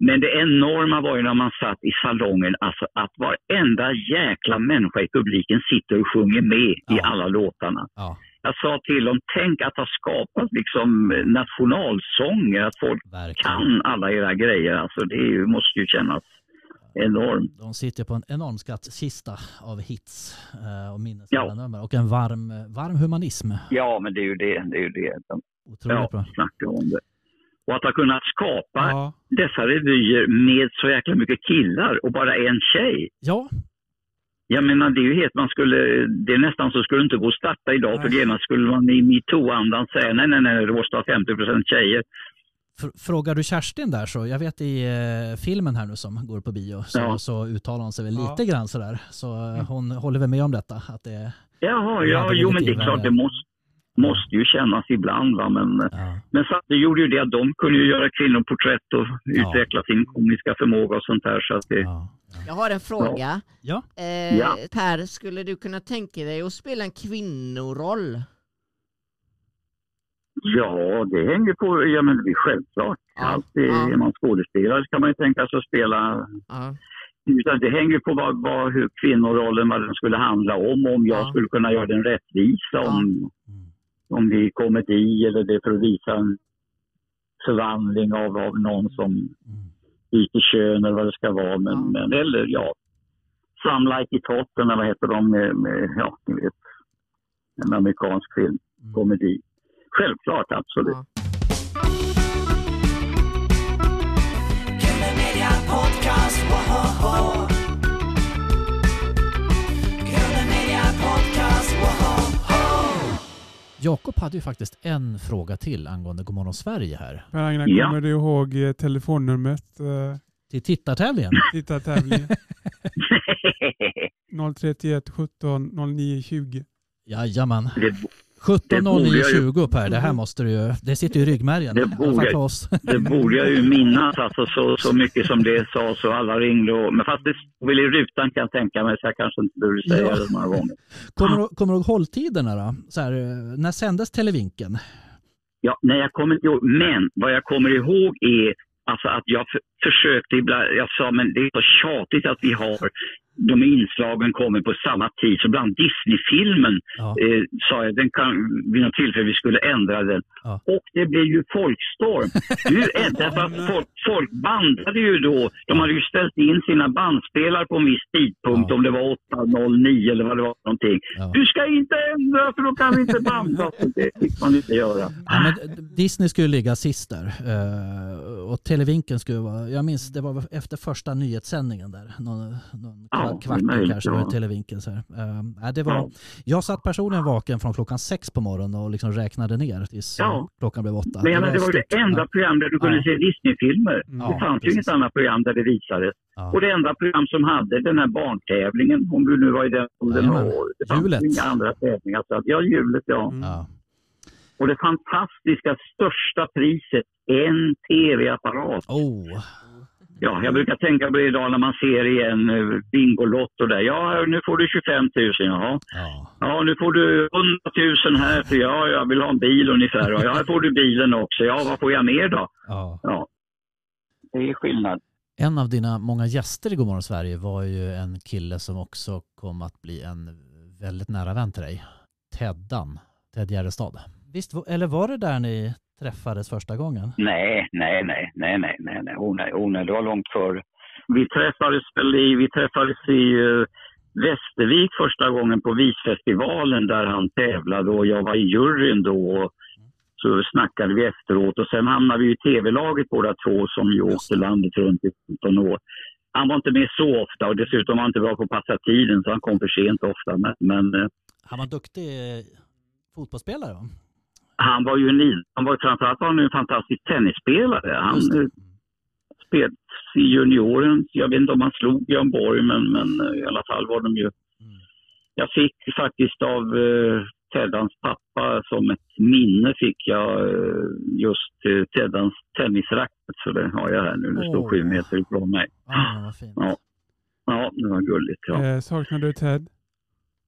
Speaker 2: Men det enorma var ju när man satt i salongen, alltså att varenda jäkla människa i publiken sitter och sjunger med i
Speaker 1: Ja.
Speaker 2: alla låtarna.
Speaker 1: ja,
Speaker 2: Jag sa till dem, tänk att ha skapat liksom nationalsånger, att folk
Speaker 1: verkligen.
Speaker 2: kan alla era grejer. Alltså det ju, måste ju kännas enormt.
Speaker 1: De sitter på en enorm skattkista av hits eh, och minnesvärda nummer och en varm, varm humanism.
Speaker 2: Ja, men det är ju det. det, är ju det.
Speaker 1: Otroligt
Speaker 2: Ja,
Speaker 1: bra.
Speaker 2: om det. Och att ha kunnat skapa
Speaker 3: Ja.
Speaker 2: dessa revyer med så jäkla mycket killar och bara en tjej.
Speaker 1: Ja,
Speaker 2: Jag menar, det är ju helt, man skulle, det är nästan så skulle det inte gå att starta idag för
Speaker 3: Nej.
Speaker 2: genast skulle man i metoo-andan säga nej, nej, nej, det måste vara 50% tjejer.
Speaker 1: Fr- Frågar du Kerstin där så, jag vet i eh, filmen här nu som går på bio så,
Speaker 2: Ja.
Speaker 1: så uttalar hon sig väl
Speaker 3: Ja.
Speaker 1: lite grann sådär. Så eh, hon håller väl med om detta. Att det,
Speaker 2: Jaha,
Speaker 1: Ja,
Speaker 2: ja, jo men det är klart, det måste, måste ju kännas ibland va, men
Speaker 1: ja.
Speaker 2: Men det gjorde ju det att de kunde ju göra kvinnoporträtt och
Speaker 1: Ja.
Speaker 2: utveckla sin komiska förmåga och sånt där. Så att det,
Speaker 1: Ja.
Speaker 4: Jag har en fråga.
Speaker 1: Ja.
Speaker 4: Eh,
Speaker 2: Ja.
Speaker 4: Per, skulle du kunna tänka dig att spela en kvinnoroll?
Speaker 2: Ja, det hänger på, ja men det är självklart.
Speaker 4: Ja,
Speaker 2: Alltid,
Speaker 4: ja.
Speaker 2: är man skådespelare kan man ju tänka sig att spela,
Speaker 4: Ja.
Speaker 2: utan det hänger på vad, vad, hur kvinnorollen, vad den skulle handla om, om jag
Speaker 4: Ja.
Speaker 2: skulle kunna göra den rättvisa, om, om det är komedi eller det för att visa en förvandling av, av någon som byter kön eller vad det ska vara. Men, men eller ja, Some Like It Hot eller vad heter de med, med ja, ni vet, en amerikansk film,
Speaker 1: Mm.
Speaker 2: komedi. Självklart, absolut.
Speaker 4: Ja.
Speaker 1: Jakob hade ju faktiskt en fråga till angående Godmorgon Sverige här.
Speaker 3: Per Agnar,
Speaker 2: Ja.
Speaker 3: kommer du ihåg eh, telefonnumret? Eh,
Speaker 1: Till tittartävlingen.
Speaker 3: tittartävlingen 031 17 09 20.
Speaker 1: Jajamän.
Speaker 2: det,
Speaker 1: 17.09.20 Per, det här måste du ju, det sitter ju i ryggmärgen.
Speaker 2: Det borde-
Speaker 1: för oss.
Speaker 2: det borde jag ju minnas, alltså så, så mycket som det sa så alla ringde. Och, men fast det stod väl i rutan kan jag tänka mig, så jag kanske inte behöver säga
Speaker 1: Ja.
Speaker 2: det många gånger.
Speaker 1: Kommer du, kommer du ihåg hålltiderna då? Så här, eh, när sändes Televinken?
Speaker 2: Ja, nej, jag kommer inte ihåg. Men vad jag kommer ihåg är alltså att jag för, försökte ibland, jag sa men det är så tjatigt att vi har de inslagen kommer på samma tid. Så bland Disney-filmen
Speaker 1: Ja.
Speaker 2: eh, sa jag den kan, vid något tillfälle vi skulle ändra den.
Speaker 1: Ja.
Speaker 2: Och det blev ju folkstorm. Du, därför att folk, folk bandade ju då. De hade ju ställt in sina bandspelare på en viss tidpunkt,
Speaker 1: Ja.
Speaker 2: om det var 8.09 eller vad det var någonting. Du ska inte ändra för då kan vi inte banda. Det fick man inte göra.
Speaker 1: Disney skulle ligga sist där. Eh, och Televinken skulle vara, jag minns det var efter första nyhetssändningen där. Någon, någon
Speaker 2: Ja,
Speaker 1: kva- kvart
Speaker 2: det
Speaker 1: kanske var det
Speaker 2: ja.
Speaker 1: Televinken. Så nej, det var,
Speaker 2: Ja.
Speaker 1: Jag satt personligen vaken från klockan sex på morgonen och liksom räknade ner tills
Speaker 2: Ja.
Speaker 1: klockan blev åtta.
Speaker 2: Men jag menar, det var det enda program där du kunde se Disney-filmer.
Speaker 1: Ja,
Speaker 2: det fanns ju inget annat program där det visades. Och det enda program som hade den här barntävlingen, om du nu var i den åldern. Det fanns
Speaker 1: Hjulet.
Speaker 2: ju inga andra tävlingar. Så att, ja, hjulet ja.
Speaker 3: Mm.
Speaker 2: Och det fantastiska största priset, en tv-apparat.
Speaker 1: Oh,
Speaker 2: Ja, jag brukar tänka på det idag när man ser igen eh, Bingolotto där. Ja, nu får du 25 000. Jaha.
Speaker 1: ja.
Speaker 2: Ja, nu får du 100 000 här för ja, jag vill ha en bil ungefär. Ja, här får du bilen också. Ja, vad får jag mer då?
Speaker 1: ja.
Speaker 2: Ja. Det är skillnad.
Speaker 1: En av dina många gäster i Godmorgon Sverige var ju en kille som också kom att bli en väldigt nära vän till dig. Teddan, Ted Gärdestad. Visst, eller var det där ni träffades första gången?
Speaker 2: Nej, nej, nej, nej, nej, nej, nej, oh, nej, oh, nej, det var långt före. Vi träffades i, vi träffades i eh, Västervik första gången på Visfestivalen där han tävlade och jag var i juryn då. Och så snackade vi efteråt och sen hamnade vi i tv-laget båda två som ju åkte landet runt i 15 år. Han var inte med så ofta och dessutom var han inte bra på att passa tiden så han kom för sent ofta. Men, men eh,
Speaker 1: Han var duktig eh, fotbollsspelare va?
Speaker 2: Han var ju en, han var framförallt var han en fantastisk tennisspelare. Han spelade i junioren. Jag vet inte om han slog Björn Borg, men, men eh, i alla fall var de ju...
Speaker 1: Mm.
Speaker 2: Jag fick faktiskt av eh, Teddans pappa som ett minne fick jag eh, just eh, Teddans tennisracket. Så det har jag här nu. Det står sju meter ifrån mig.
Speaker 1: Ah, vad fint.
Speaker 2: Ja. Ja, det var gulligt. Ja.
Speaker 3: Eh, saknar du Ted?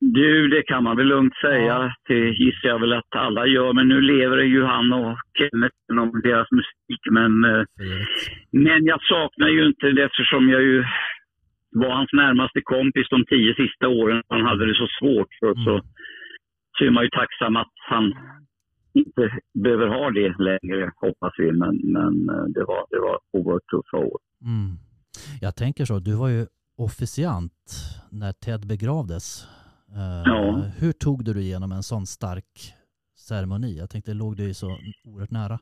Speaker 2: Du, det kan man väl lugnt säga. Det gissar jag väl att alla gör. Men nu lever ju han och Kenneth om deras musik. Men, eh, men jag saknar ju inte det eftersom jag ju var hans närmaste kompis de tio sista åren. Han hade det så svårt. Så,
Speaker 1: Mm.
Speaker 2: så, så är man ju tacksam att han inte behöver ha det längre, hoppas vi. Men, men eh, det, var, det var oerhört tuffa år.
Speaker 1: Mm. Jag tänker så, du var ju officiant när Ted begravdes. Eh,
Speaker 2: Ja.
Speaker 1: Hur tog du dig igenom en sån stark ceremoni? Jag tänkte, låg du ju så oerhört nära?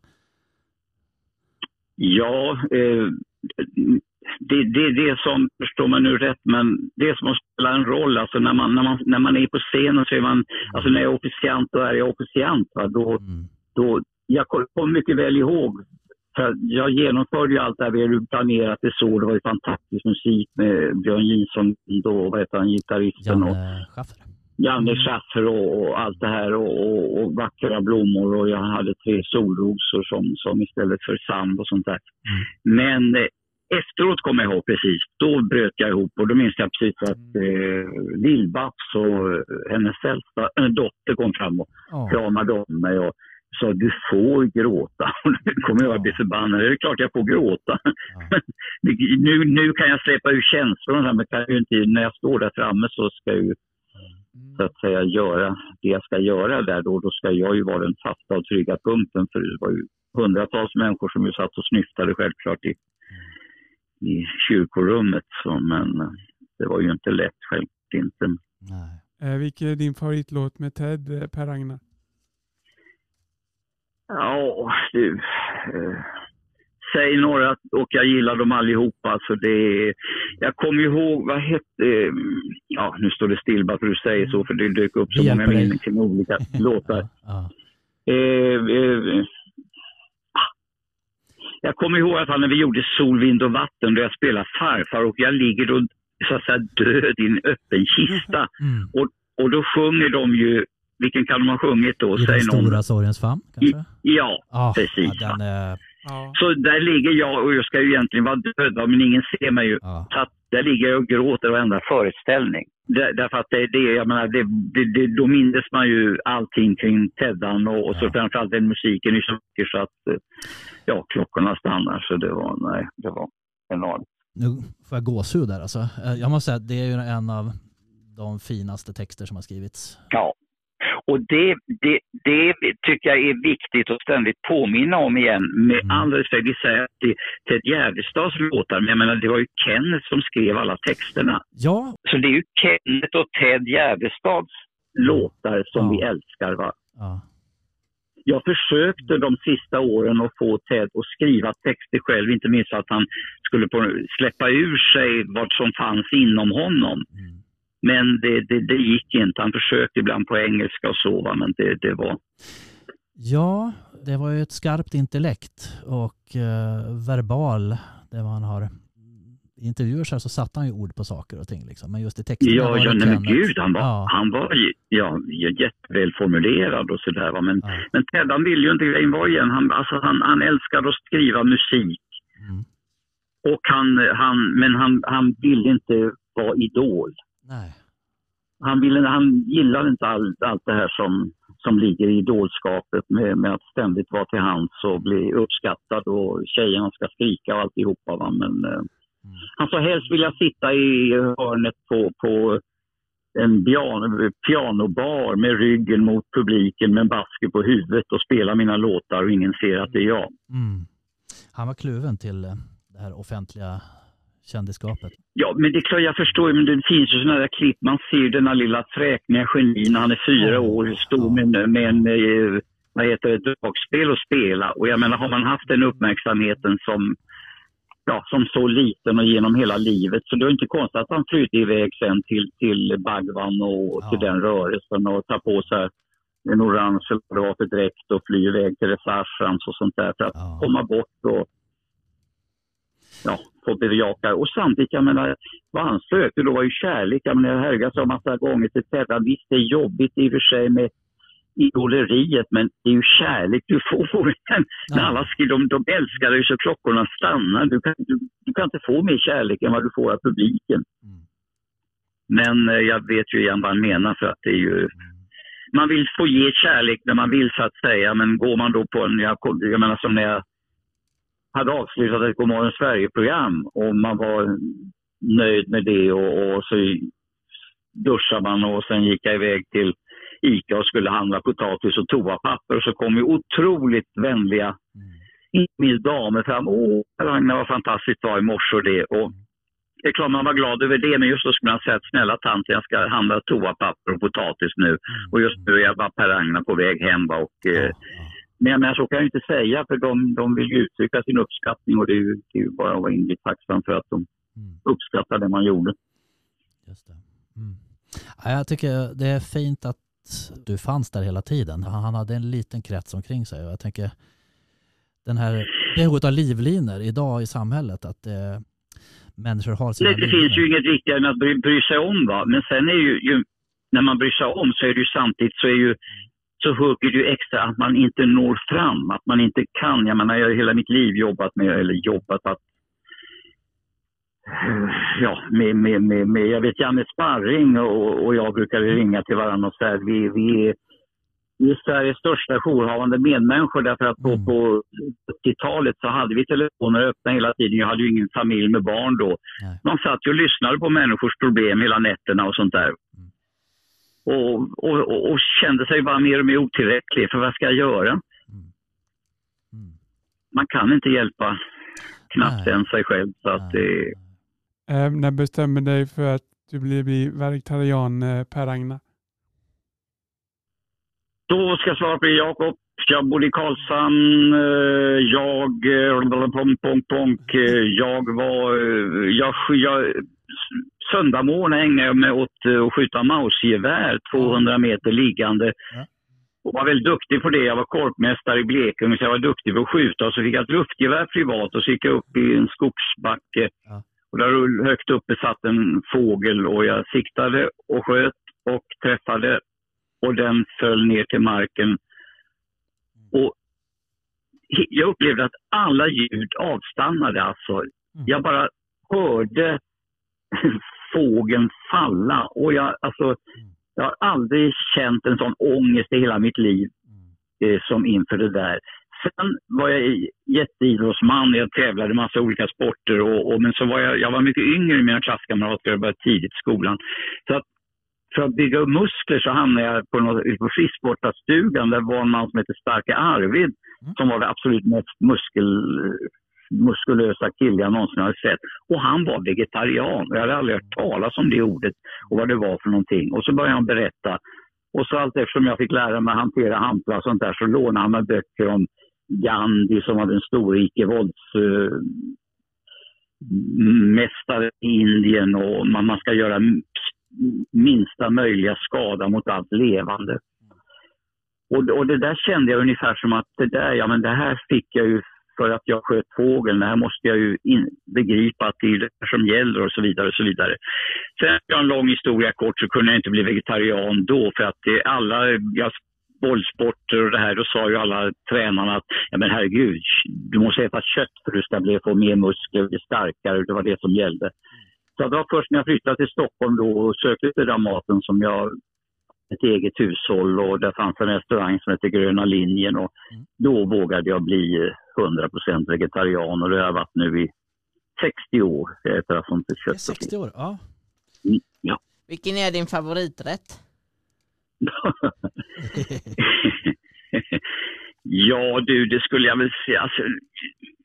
Speaker 2: Ja, eh, det, det är det som, förstår man nu rätt, men det som spelar en roll. Alltså när man, när man, när man är på scenen så är man, alltså när jag är officiant då är jag officiant. Va? Då,
Speaker 1: Mm.
Speaker 2: då, jag kommer mycket väl ihåg, för jag genomförde ju allt det här, vi hade planerat det så. Det var ju fantastisk musik med Björn Gilsson då, vad heter han, gitarristen och
Speaker 1: Janne Schaffer.
Speaker 2: Janne Schaffer och, och allt det här och, och, och vackra blommor och jag hade tre solrosor som, som istället för sand och sånt där. Men eh, efteråt kommer jag ihåg precis, då bröt jag ihop och då minns jag precis att eh, Lill-Babs och eh, hennes äldsta äh, dotter kom fram och
Speaker 1: Ja.
Speaker 2: kramade om mig och sa du får gråta. Och nu kommer jag att bli förbannad. Det är klart jag får gråta.
Speaker 1: Ja.
Speaker 2: nu, nu kan jag släppa ur känslorna men kan ju inte, när jag står där framme så ska jag ju så att säga göra det jag ska göra där då. Då ska jag ju vara den fasta och trygga punkten för det var ju hundratals människor som ju satt och snyftade självklart i, i kyrkorummet. Så, men eh, det var ju inte lätt, självklart inte.
Speaker 1: Nej.
Speaker 3: Eh, vilken är din favoritlåt med Ted, eh, Per-Agnar?
Speaker 2: Ja, du. Eh, säg några och jag gillar dem allihopa. Alltså det är, jag kommer ihåg, vad hette... eh, Ja, nu står det still bara för att du säger så, för det dök upp så
Speaker 1: Vi
Speaker 2: många minnen kring olika låtar.
Speaker 1: Ja.
Speaker 2: Eh, eh, jag kommer ihåg att när vi gjorde Sol, vind och vatten, då jag spelade farfar och jag ligger då så att säga död i en öppen kista.
Speaker 1: Mm.
Speaker 2: Och, och då sjunger de ju, vilken kan de ha sjungit då?
Speaker 1: I den stora sorgens famn kanske?
Speaker 2: Ja,
Speaker 1: Ja,
Speaker 2: precis,
Speaker 1: Ja, den, är-
Speaker 3: Ja.
Speaker 2: så där ligger jag och jag ska ju egentligen vara död, men ingen ser mig ju.
Speaker 1: ja.
Speaker 2: Så att där ligger jag och gråter varenda föreställning. Där, därför att det, det, jag menar, det, det, det, då minns man ju allting kring Teddan och, och så
Speaker 1: Ja.
Speaker 2: framförallt den musiken är så vacker så att eh, ja, klockorna stannar. Så det var, nej, det var enormt.
Speaker 1: Nu får jag gåshud där alltså. Eh, Jag måste säga att det är ju en av de finaste texter som har skrivits.
Speaker 2: Ja. Och det, det, det tycker jag är viktigt att ständigt påminna om igen. Med
Speaker 1: Mm.
Speaker 2: all respekt, vi säger att det är Ted Gärdestads låtar, men jag menar, det var ju Kenneth som skrev alla texterna.
Speaker 1: Ja,
Speaker 2: Så det är ju Kenneth och Ted Gärdestads låtar som
Speaker 1: Ja.
Speaker 2: vi älskar. Va?
Speaker 1: ja,
Speaker 2: Jag försökte de sista åren att få Ted att skriva texter själv, inte minst att han skulle på, släppa ur sig vad som fanns inom honom.
Speaker 1: mm.
Speaker 2: Men det, det, det gick inte. Han försökte ibland på engelska och så, va? men det, det var...
Speaker 1: ja, det var ju ett skarpt intellekt och eh, verbal. Det var han har i intervjuer så, så satte han ju ord på saker och ting. Liksom. Men just i texterna
Speaker 2: Ja, ja nej, men gud, han var,
Speaker 1: Ja.
Speaker 2: han var ja, jättevälformulerad och sådär. Men,
Speaker 1: Ja.
Speaker 2: men Ted han ville ju inte, grejen var igen, han, alltså, han, han älskade att skriva musik.
Speaker 1: Mm.
Speaker 2: Och han, han, men han, han ville inte vara idol.
Speaker 1: Nej.
Speaker 2: Han, ville, han gillade inte all, allt det här som, som ligger i idolskapet med, med att ständigt vara till hands och bli uppskattad och tjejerna ska skrika och alltihopa. Va? Men, eh, Han sa helst vilja sitta i hörnet på, på en piano, pianobar med ryggen mot publiken med en basker på huvudet och spela mina låtar och ingen ser att det är jag.
Speaker 1: Mm. Han var kluven till eh, det här offentliga kändisskapet.
Speaker 2: Ja, men det är klart, jag förstår ju, men det finns ju sådana där klipp. Man ser ju denna lilla fräkniga geni när han är fyra år, stor med, med en, eh, vad heter det, dragspel att spela. Och jag menar, har man haft den uppmärksamheten som, ja, som så liten och genom hela livet, så det är inte konstigt att han flyttar iväg sen till, till Bagvan och
Speaker 1: Ja.
Speaker 2: till den rörelsen och tar på sig en orange för dräkt och flyr iväg till Resarsams och sånt där för att
Speaker 1: Ja.
Speaker 2: komma bort och ja, få bejaka. Och samtidigt, jag menar, vad han sökte då var ju kärlek. Jag menar, jag sa massa gånger till Ted, visst det är jobbigt i och för sig med idoleriet, men det är ju kärlek du får. När alla skriver, de, de älskar dig så klockorna stannar. Du kan, du, du kan inte få mer kärlek än vad du får av publiken.
Speaker 1: Mm.
Speaker 2: Men eh, jag vet ju igen vad han menar för att det är ju... Man vill få ge kärlek när man vill så att säga, men går man då på en... Jag, jag menar som när jag hade avslutat ett Godmorgon Sverige-program och man var nöjd med det och, och så duschade man och sen gick jag iväg till Ica och skulle handla potatis och toapapper och så kom ju otroligt vänliga
Speaker 1: Mm.
Speaker 2: inte minst damer fram. Åh, Ragnar vad fantastiskt det var i morse och det. Och det är klart man var glad över det, men just då skulle man säga att snälla tant, jag ska handla toapapper och potatis nu. Och just nu är jag bara Per Ragnar på väg hem. Och, eh, men jag menar, så kan jag inte säga, för de, de vill ju uttrycka sin uppskattning och det är ju, det är ju bara att vara innerligt tacksam för att de
Speaker 1: Mm.
Speaker 2: uppskattar det man gjorde.
Speaker 1: Just det. Mm. Ja, jag tycker det är fint att du fanns där hela tiden. Han hade en liten krets omkring sig och jag tänker den här behovet av livlinor idag i samhället att eh, människor har sina
Speaker 2: Det, det finns ju inget riktigare än att bry, bry sig om. Va? Men sen är ju, ju, när man bryr sig om så är det ju samtidigt så är ju så hugger det ju extra att man inte når fram, att man inte kan. Jag menar, jag har hela mitt liv jobbat med, eller jobbat att Ja, med, med, med, med, jag vet Janne Sparring och, och jag brukar ringa till varandra och säga vi, vi, är- vi är Sveriges största jourhavande medmänniskor därför att på,
Speaker 1: Mm.
Speaker 2: på 70-talet så hade vi telefoner öppna hela tiden. Jag hade ju ingen familj med barn då.
Speaker 1: Nej.
Speaker 2: De satt ju och lyssnade på människors problem hela nätterna och sånt där. Och, och, och, och kände sig bara mer och mer otillräcklig. För vad ska jag göra?
Speaker 1: Mm. Mm.
Speaker 2: Man kan inte hjälpa knappt ens sig själv. Så att det,
Speaker 3: Eh, när bestämmer dig för att du blir, blir vegetarian, eh, Per Ragnar?
Speaker 2: Då ska jag svara på Jakob. Jag bodde i Karlshamn. Jag... Jag var... Jag, jag, söndag morgon ägnade jag mig åt eh, att skjuta mausgevär 200 meter liggande.
Speaker 1: Ja.
Speaker 2: Och var väldigt duktig på det. Jag var korpmästare i Blekinge så jag var duktig på att skjuta. Och så fick jag ett luftgevär privat och så gick jag upp i en skogsbacke.
Speaker 1: Ja.
Speaker 2: Och där högt uppe satt en fågel och jag siktade och sköt och träffade och den föll ner till marken. Och jag upplevde att alla ljud avstannade. Alltså. Jag bara hörde fågeln falla. Och jag, alltså, jag har aldrig känt en sån ångest i hela mitt liv eh, som inför det där. sen var jag jätteidrottsman, jag tävlade i massa olika sporter och, och, men så var jag, jag var mycket yngre än mina klasskamrater, jag började tidigt i skolan. Så att för att bygga upp muskler så hamnade jag på, något, på frisksportarstugan. Där var en man som hette Starke Arvid som var det absolut mest muskel, muskulösa kille jag någonsin hade sett. Och han var vegetarian. Jag hade aldrig hört talas om det ordet och vad det var för någonting. Och så började han berätta. Och så allt eftersom jag fick lära mig att hantera hantlar och sånt där så lånade han mig böcker om Gandhi som var den storrike vålds... eh, mästare i Indien och man, man ska göra minsta möjliga skada mot allt levande. Och, och det där kände jag ungefär som att det där, ja men det här fick jag ju för att jag sköt fågeln. Det här måste jag ju in, begripa att det är det som gäller och så vidare. och så vidare. Sen, för en lång historia kort, så kunde jag inte bli vegetarian då för att det, alla, jag, bollsporter och det här, då sa ju alla tränarna att ja men herregud, du måste äta kött för att du ska bli, få mer muskler, och bli starkare. Det var det som gällde. Så det var först när jag flyttade till Stockholm då och sökte till Dramaten maten som jag ett eget hushåll och där fanns en restaurang som hette Gröna linjen och då vågade jag bli eh, 100% vegetarian och det har jag varit nu i 60 år. Jag äter alltså inte kött och
Speaker 1: 60 år, ja.
Speaker 2: Mm, Ja.
Speaker 4: Vilken är din favoriträtt?
Speaker 2: ja du, det skulle jag väl säga. Alltså,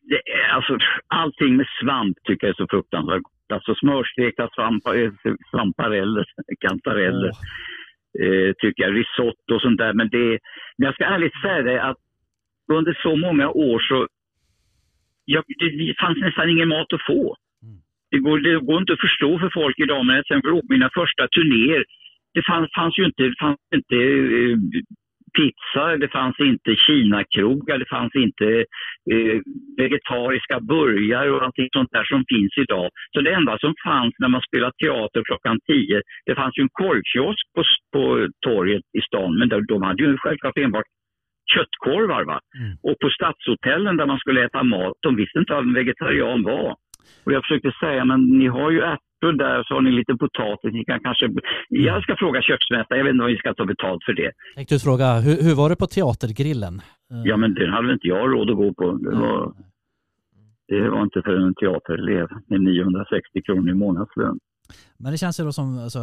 Speaker 2: det är, alltså, allting med svamp tycker jag är så fruktansvärt gott. Alltså smörstekta svampar, eh, svampareller, kantareller. Eh, tycker jag, risotto och sånt där. Men det, men jag ska ärligt säga det att under så många år så jag, det, det fanns nästan ingen mat att få. Det går, det går inte att förstå för folk idag, men sen för mina första turnéer, det fanns, fanns ju inte, fanns inte eh, pizza, det fanns inte kinakrogar, det fanns inte eh, vegetariska burgare och allting sånt där som finns idag. Så det enda som fanns när man spelade teater klockan 10, det fanns ju en korvkiosk på, på torget i stan, men de, de hade ju självklart enbart köttkorvar. Va?
Speaker 1: Mm.
Speaker 2: Och på stadshotellen där man skulle äta mat, de visste inte vad en vegetarian var. Och jag försökte säga, men ni har ju ärtor där, så har ni lite potatis, ni kan kanske... Jag ska fråga köksmästaren, jag vet inte om vi ska ta betalt för det.
Speaker 1: Tänkte du fråga, hur, hur var det på teatergrillen? Eh,
Speaker 2: Ja, men den hade väl inte jag råd att gå på. Det var, det var inte för en teaterelev med 960 kronor i månadslön.
Speaker 1: Men det känns ju då som alltså,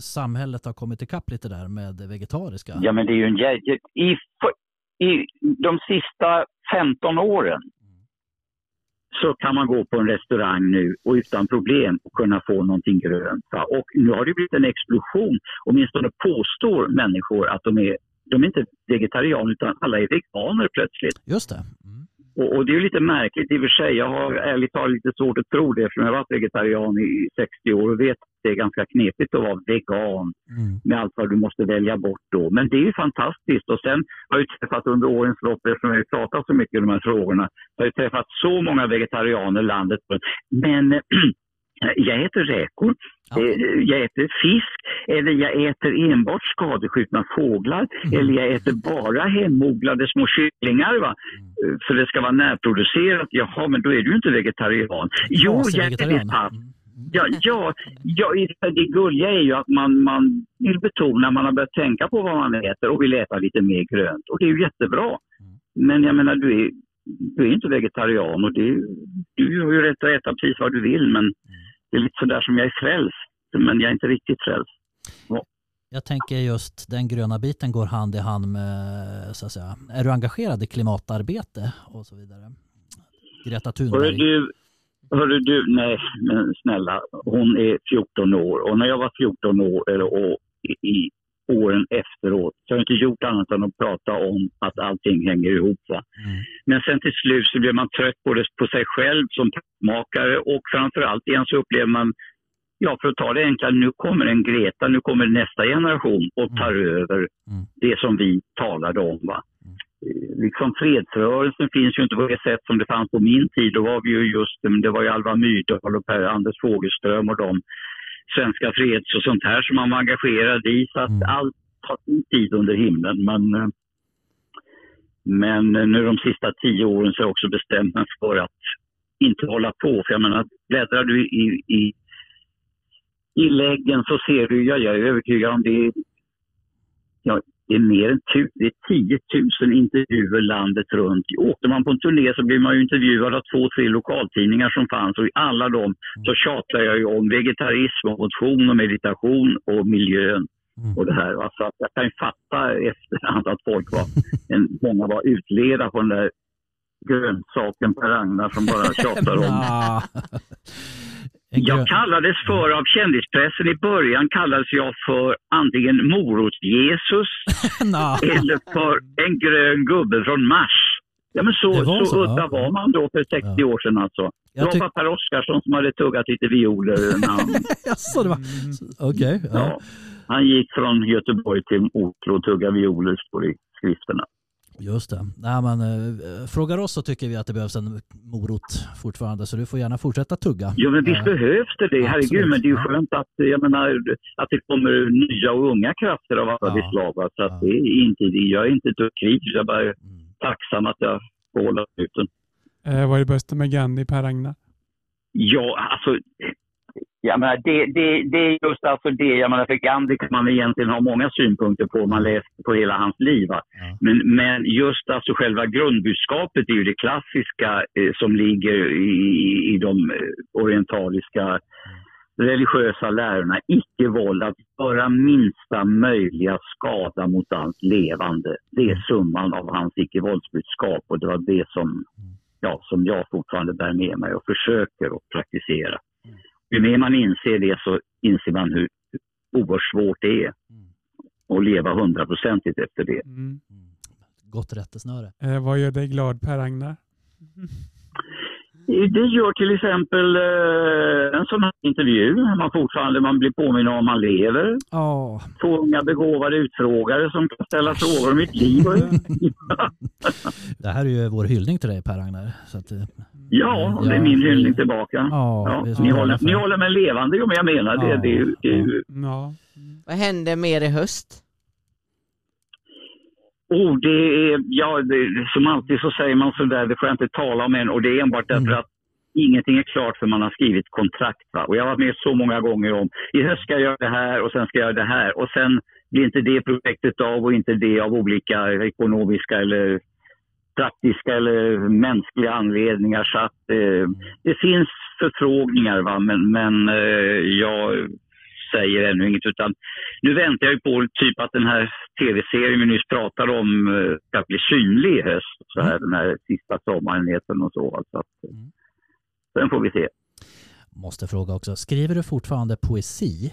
Speaker 1: samhället har kommit ikapp lite där med det vegetariska.
Speaker 2: Ja, men det är ju en jä- I, I de sista 15 åren så kan man gå på en restaurang nu och utan problem kunna få någonting grönt. Va? Och nu har det blivit en explosion. Åtminstone påstår människor att de är, de är inte vegetarianer utan alla är veganer plötsligt.
Speaker 1: Just det.
Speaker 2: Och, och det är ju lite märkligt i och för sig. Jag har ärligt talat lite svårt att tro det eftersom jag har varit vegetarian i 60 år och vet att det är ganska knepigt att vara vegan
Speaker 1: Mm.
Speaker 2: med allt vad du måste välja bort då. Men det är ju fantastiskt. Och sen har jag ju träffat under årens lopp, eftersom jag har pratat så mycket om de här frågorna, har jag träffat så många vegetarianer landet runt. Men jag äter räkor,
Speaker 1: Ja.
Speaker 2: eh, jag äter fisk, eller jag äter enbart skadeskjutna fåglar, eller jag äter bara hemodlade små kycklingar. Va? Eh, För det ska vara närproducerat. Jaha, men då är du inte vegetarian. Jo, jag är
Speaker 1: Vegetarian.
Speaker 2: det pass.
Speaker 1: Mm.
Speaker 2: Ja, ja, ja, det gulliga är ju att man, man vill betona, man har börjat tänka på vad man äter och vill äta lite mer grönt. Och det är ju jättebra. Men jag menar, du är, du är inte vegetarian och det, är- du har ju rätt att äta precis vad du vill. Men det är lite sådär som jag är frälst, men jag är inte riktigt frälst.
Speaker 1: Jag tänker just den gröna biten går hand i hand med, så att säga, är du engagerad i klimatarbete och så vidare? Greta
Speaker 2: Hörru
Speaker 1: Thunberg.
Speaker 2: du, hörru du, nej men snälla, hon är 14 år och när jag var 14 år, eller i, i åren efteråt, så har jag inte gjort annat än att prata om att allting hänger ihop.
Speaker 1: Mm.
Speaker 2: Men sen till slut så blir man trött både på sig själv som makare och framförallt igen så upplever man, ja för att ta det enkla, nu kommer en Greta, nu kommer nästa generation och tar över
Speaker 1: Mm.
Speaker 2: det som vi talade om. Va? Eh, Liksom fredsrörelsen finns ju inte på det sätt som det fanns på min tid. Då var vi ju just, det var ju Alva Myrdal och Per Anders Fogelström och de svenska freds och sånt här som man var engagerad i. Så att
Speaker 1: Mm.
Speaker 2: allt tar sin tid under himlen. Men, eh, men nu de sista tio åren så har jag också bestämt mig för att inte hålla på. För jag menar, bläddrar du i, i, i läggen så ser du, ja, jag är övertygad om det, ja, det är mer än tu- det är 10 000 intervjuer landet runt. Åkte man på en turné så blev man ju intervjuad av två, tre lokaltidningar som fanns och i alla dem så tjatar jag ju om vegetarism och motion och meditation och miljön
Speaker 1: Mm.
Speaker 2: och det här. va. Så jag kan ju fatta efterhand att folk var, en, många var utleda på den där grönsaken Per Ragnar som bara tjatar om jag kallades för av kändispressen i början kallades jag för antingen morot-Jesus eller för en grön gubbe från Mars. Ja men så,
Speaker 1: Det
Speaker 2: så,
Speaker 1: så,
Speaker 2: udda
Speaker 1: ja.
Speaker 2: var man då för 60
Speaker 1: Ja.
Speaker 2: år sedan alltså. Det
Speaker 1: Jag
Speaker 2: var
Speaker 1: tyck-
Speaker 2: bara Per Oscarsson som hade tuggat lite violer han,
Speaker 1: Jaså, det var... Okej. ja.
Speaker 2: ja, han gick från Göteborg till Oslo och tuggade violer står det i skrifterna.
Speaker 1: Just det. Nej, men, eh, frågar oss så tycker vi att det behövs en morot fortfarande, så du får gärna fortsätta tugga.
Speaker 2: Jo men visst
Speaker 1: Eh,
Speaker 2: behövs det det, herregud.
Speaker 1: absolut.
Speaker 2: Men det är ju skönt att, jag menar, att det kommer nya och unga krafter av alla
Speaker 1: Ja.
Speaker 2: de slag. Så att
Speaker 1: Ja.
Speaker 2: det är inte, jag är inte ett kritisk, jag bara är
Speaker 1: Mm.
Speaker 2: tacksam att jag får hålla ut den.
Speaker 3: Eh, vad är det bästa med Gandhi, Per Ragnar?
Speaker 2: Ja, alltså. Jag menar, det, det, det är just alltså det, jag menar, för Gandhi kan man egentligen ha många synpunkter på om man läser på hela hans liv.
Speaker 1: Ja.
Speaker 2: Men, men just alltså själva grundbudskapet är ju det klassiska eh, som ligger i, i de eh, orientaliska religiösa lärorna. Icke-våld, att göra minsta möjliga skada mot allt levande. Det är summan av hans icke-våldsbudskap och det var det som, ja, som jag fortfarande bär med mig och försöker att praktisera. Ju mer man inser det så inser man hur oerhört svårt det är att leva hundraprocentigt efter det.
Speaker 3: Mm.
Speaker 1: Mm. Gott rättesnöre.
Speaker 3: Eh, vad gör dig glad, Per Ragnar?
Speaker 2: Det gör till exempel eh, en sån här intervju, man fortfarande man blir påminn om man lever.
Speaker 1: Ja,
Speaker 2: Två unga begåvade utfrågare som kan ställa frågor om mitt liv.
Speaker 1: det här är ju vår hyllning till dig Per Ragnar. Så att, eh,
Speaker 2: ja, det är min hyllning tillbaka.
Speaker 1: Ja,
Speaker 2: Ja,
Speaker 1: det
Speaker 2: ni, håller, ni håller mig levande, jo men jag menar det.
Speaker 1: Ja,
Speaker 2: det, det ju,
Speaker 3: Ja.
Speaker 4: Vad händer mer i höst?
Speaker 2: Oh, det är, ja, det, som alltid så säger man sådär, det får jag inte tala om än och det är enbart därför
Speaker 1: Mm.
Speaker 2: att ingenting är klart för man har skrivit kontrakt. Va? Och jag har varit med så många gånger om, i höst ska jag göra det här och sen ska jag göra det här och sen blir inte det projektet av och inte det av olika ekonomiska eller praktiska eller mänskliga anledningar. Så att eh, det finns förfrågningar va? men, men eh, jag säger ännu inget utan nu väntar jag på typ att den här tv-serien vi nyss pratade om eh, ska bli synlig i höst. Så här, den här sista sommaren och så. Alltså att, eh,
Speaker 1: Mm.
Speaker 2: Sen får vi se.
Speaker 1: måste fråga också, skriver du fortfarande poesi?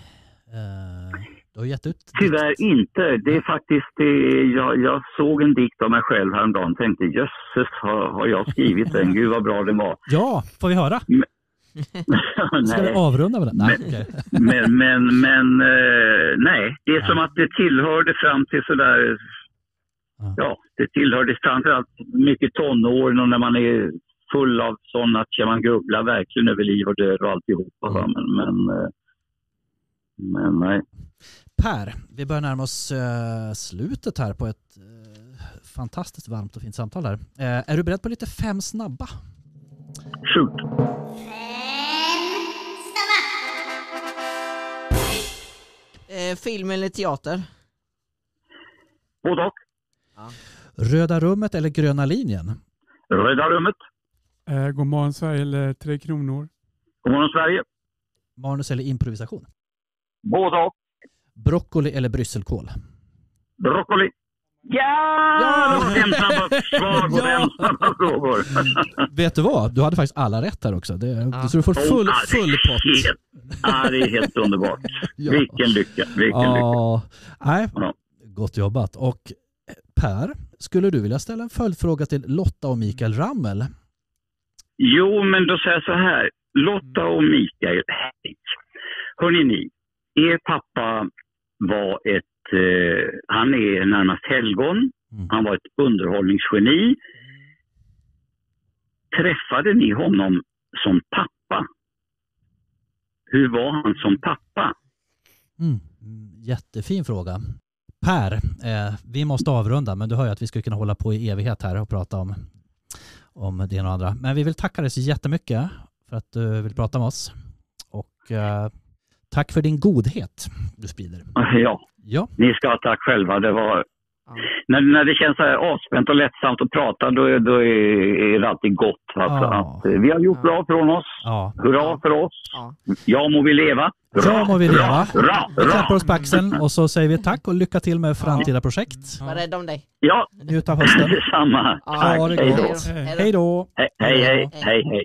Speaker 1: Eh, du har gett ut
Speaker 2: Tyvärr inte. Det är faktiskt, det, jag, jag såg en dikt av mig själv häromdagen och tänkte jösses har, har jag skrivit den? Gud vad bra den var.
Speaker 1: Ja, får vi höra? Ska vi
Speaker 2: nej,
Speaker 1: avrunda med den? Nej,
Speaker 2: Men- men, men, men eh, nej. Det är som att det tillhörde fram till sådär,
Speaker 1: Ja.
Speaker 2: ja, det tillhörde framförallt mycket tonåren och när man är full av sådana att man grubblar verkligen över liv och död och alltihopa. va. Men, men, eh, men nej.
Speaker 1: Per, vi börjar närma oss eh, slutet här på ett eh, fantastiskt varmt och fint samtal här. Eh, är du beredd på lite fem snabba?
Speaker 2: Shoot.
Speaker 4: Eh, film eller teater?
Speaker 2: Både och.
Speaker 1: Röda rummet eller gröna linjen?
Speaker 2: Röda rummet.
Speaker 3: Eh, God morgon Sverige eller Tre Kronor?
Speaker 2: God morgon Sverige.
Speaker 1: Manus eller improvisation?
Speaker 2: Både och.
Speaker 1: Broccoli eller brysselkål?
Speaker 2: Broccoli. Ja! Fem snabba svar på snabba frågor.
Speaker 1: Vet du vad? Du hade faktiskt alla rätt här också. Det,
Speaker 4: Ja.
Speaker 1: Så du får full,
Speaker 2: Ja, det är
Speaker 1: full pott.
Speaker 2: helt- Ja, det är helt underbart.
Speaker 1: Ja.
Speaker 2: Vilken lycka. Vilken lycka.
Speaker 1: Ja, nej,
Speaker 2: Ja.
Speaker 1: gott jobbat. Och Per, skulle du vilja ställa en följdfråga till Lotta och Mikael Rammel?
Speaker 2: Jo, men då säger jag så här. Lotta och Mikael, hej. Hörrni ni, er pappa var ett, eh, han är närmast helgon.
Speaker 1: Mm.
Speaker 2: Han var ett underhållningsgeni. Träffade ni honom som pappa? Hur var han som pappa?
Speaker 1: Mm. mm, Jättefin fråga. Per, eh, vi måste avrunda, men du hör ju att vi skulle kunna hålla på i evighet här och prata om, om det ena och andra. Men vi vill tacka dig så jättemycket för att du vill prata med oss. Och eh, tack för din godhet du sprider.
Speaker 2: Ja,
Speaker 1: Ja,
Speaker 2: ni ska ha tack själva. Det var
Speaker 4: Ja.
Speaker 2: När, när det känns så här avspänt och lättsamt att prata, då, är- då är, är det alltid gott. Alltså,
Speaker 1: Ja.
Speaker 2: att, eh, vi har gjort bra från oss.
Speaker 1: Ja.
Speaker 2: Hurra för oss.
Speaker 4: Ja.
Speaker 2: Ja må vi leva.
Speaker 1: Ja må vi leva.
Speaker 2: Hurra,
Speaker 1: Vi klappar
Speaker 2: hurra.
Speaker 1: oss på axeln och så säger vi tack och lycka till med framtida projekt.
Speaker 4: Var rädd om dig.
Speaker 2: Ja,
Speaker 1: Njut av hösten.
Speaker 2: detsamma.
Speaker 4: Ja,
Speaker 2: Tack. Hej då.
Speaker 3: Hej.
Speaker 1: Hej då!
Speaker 2: Hej, hej, hej, hej. hej.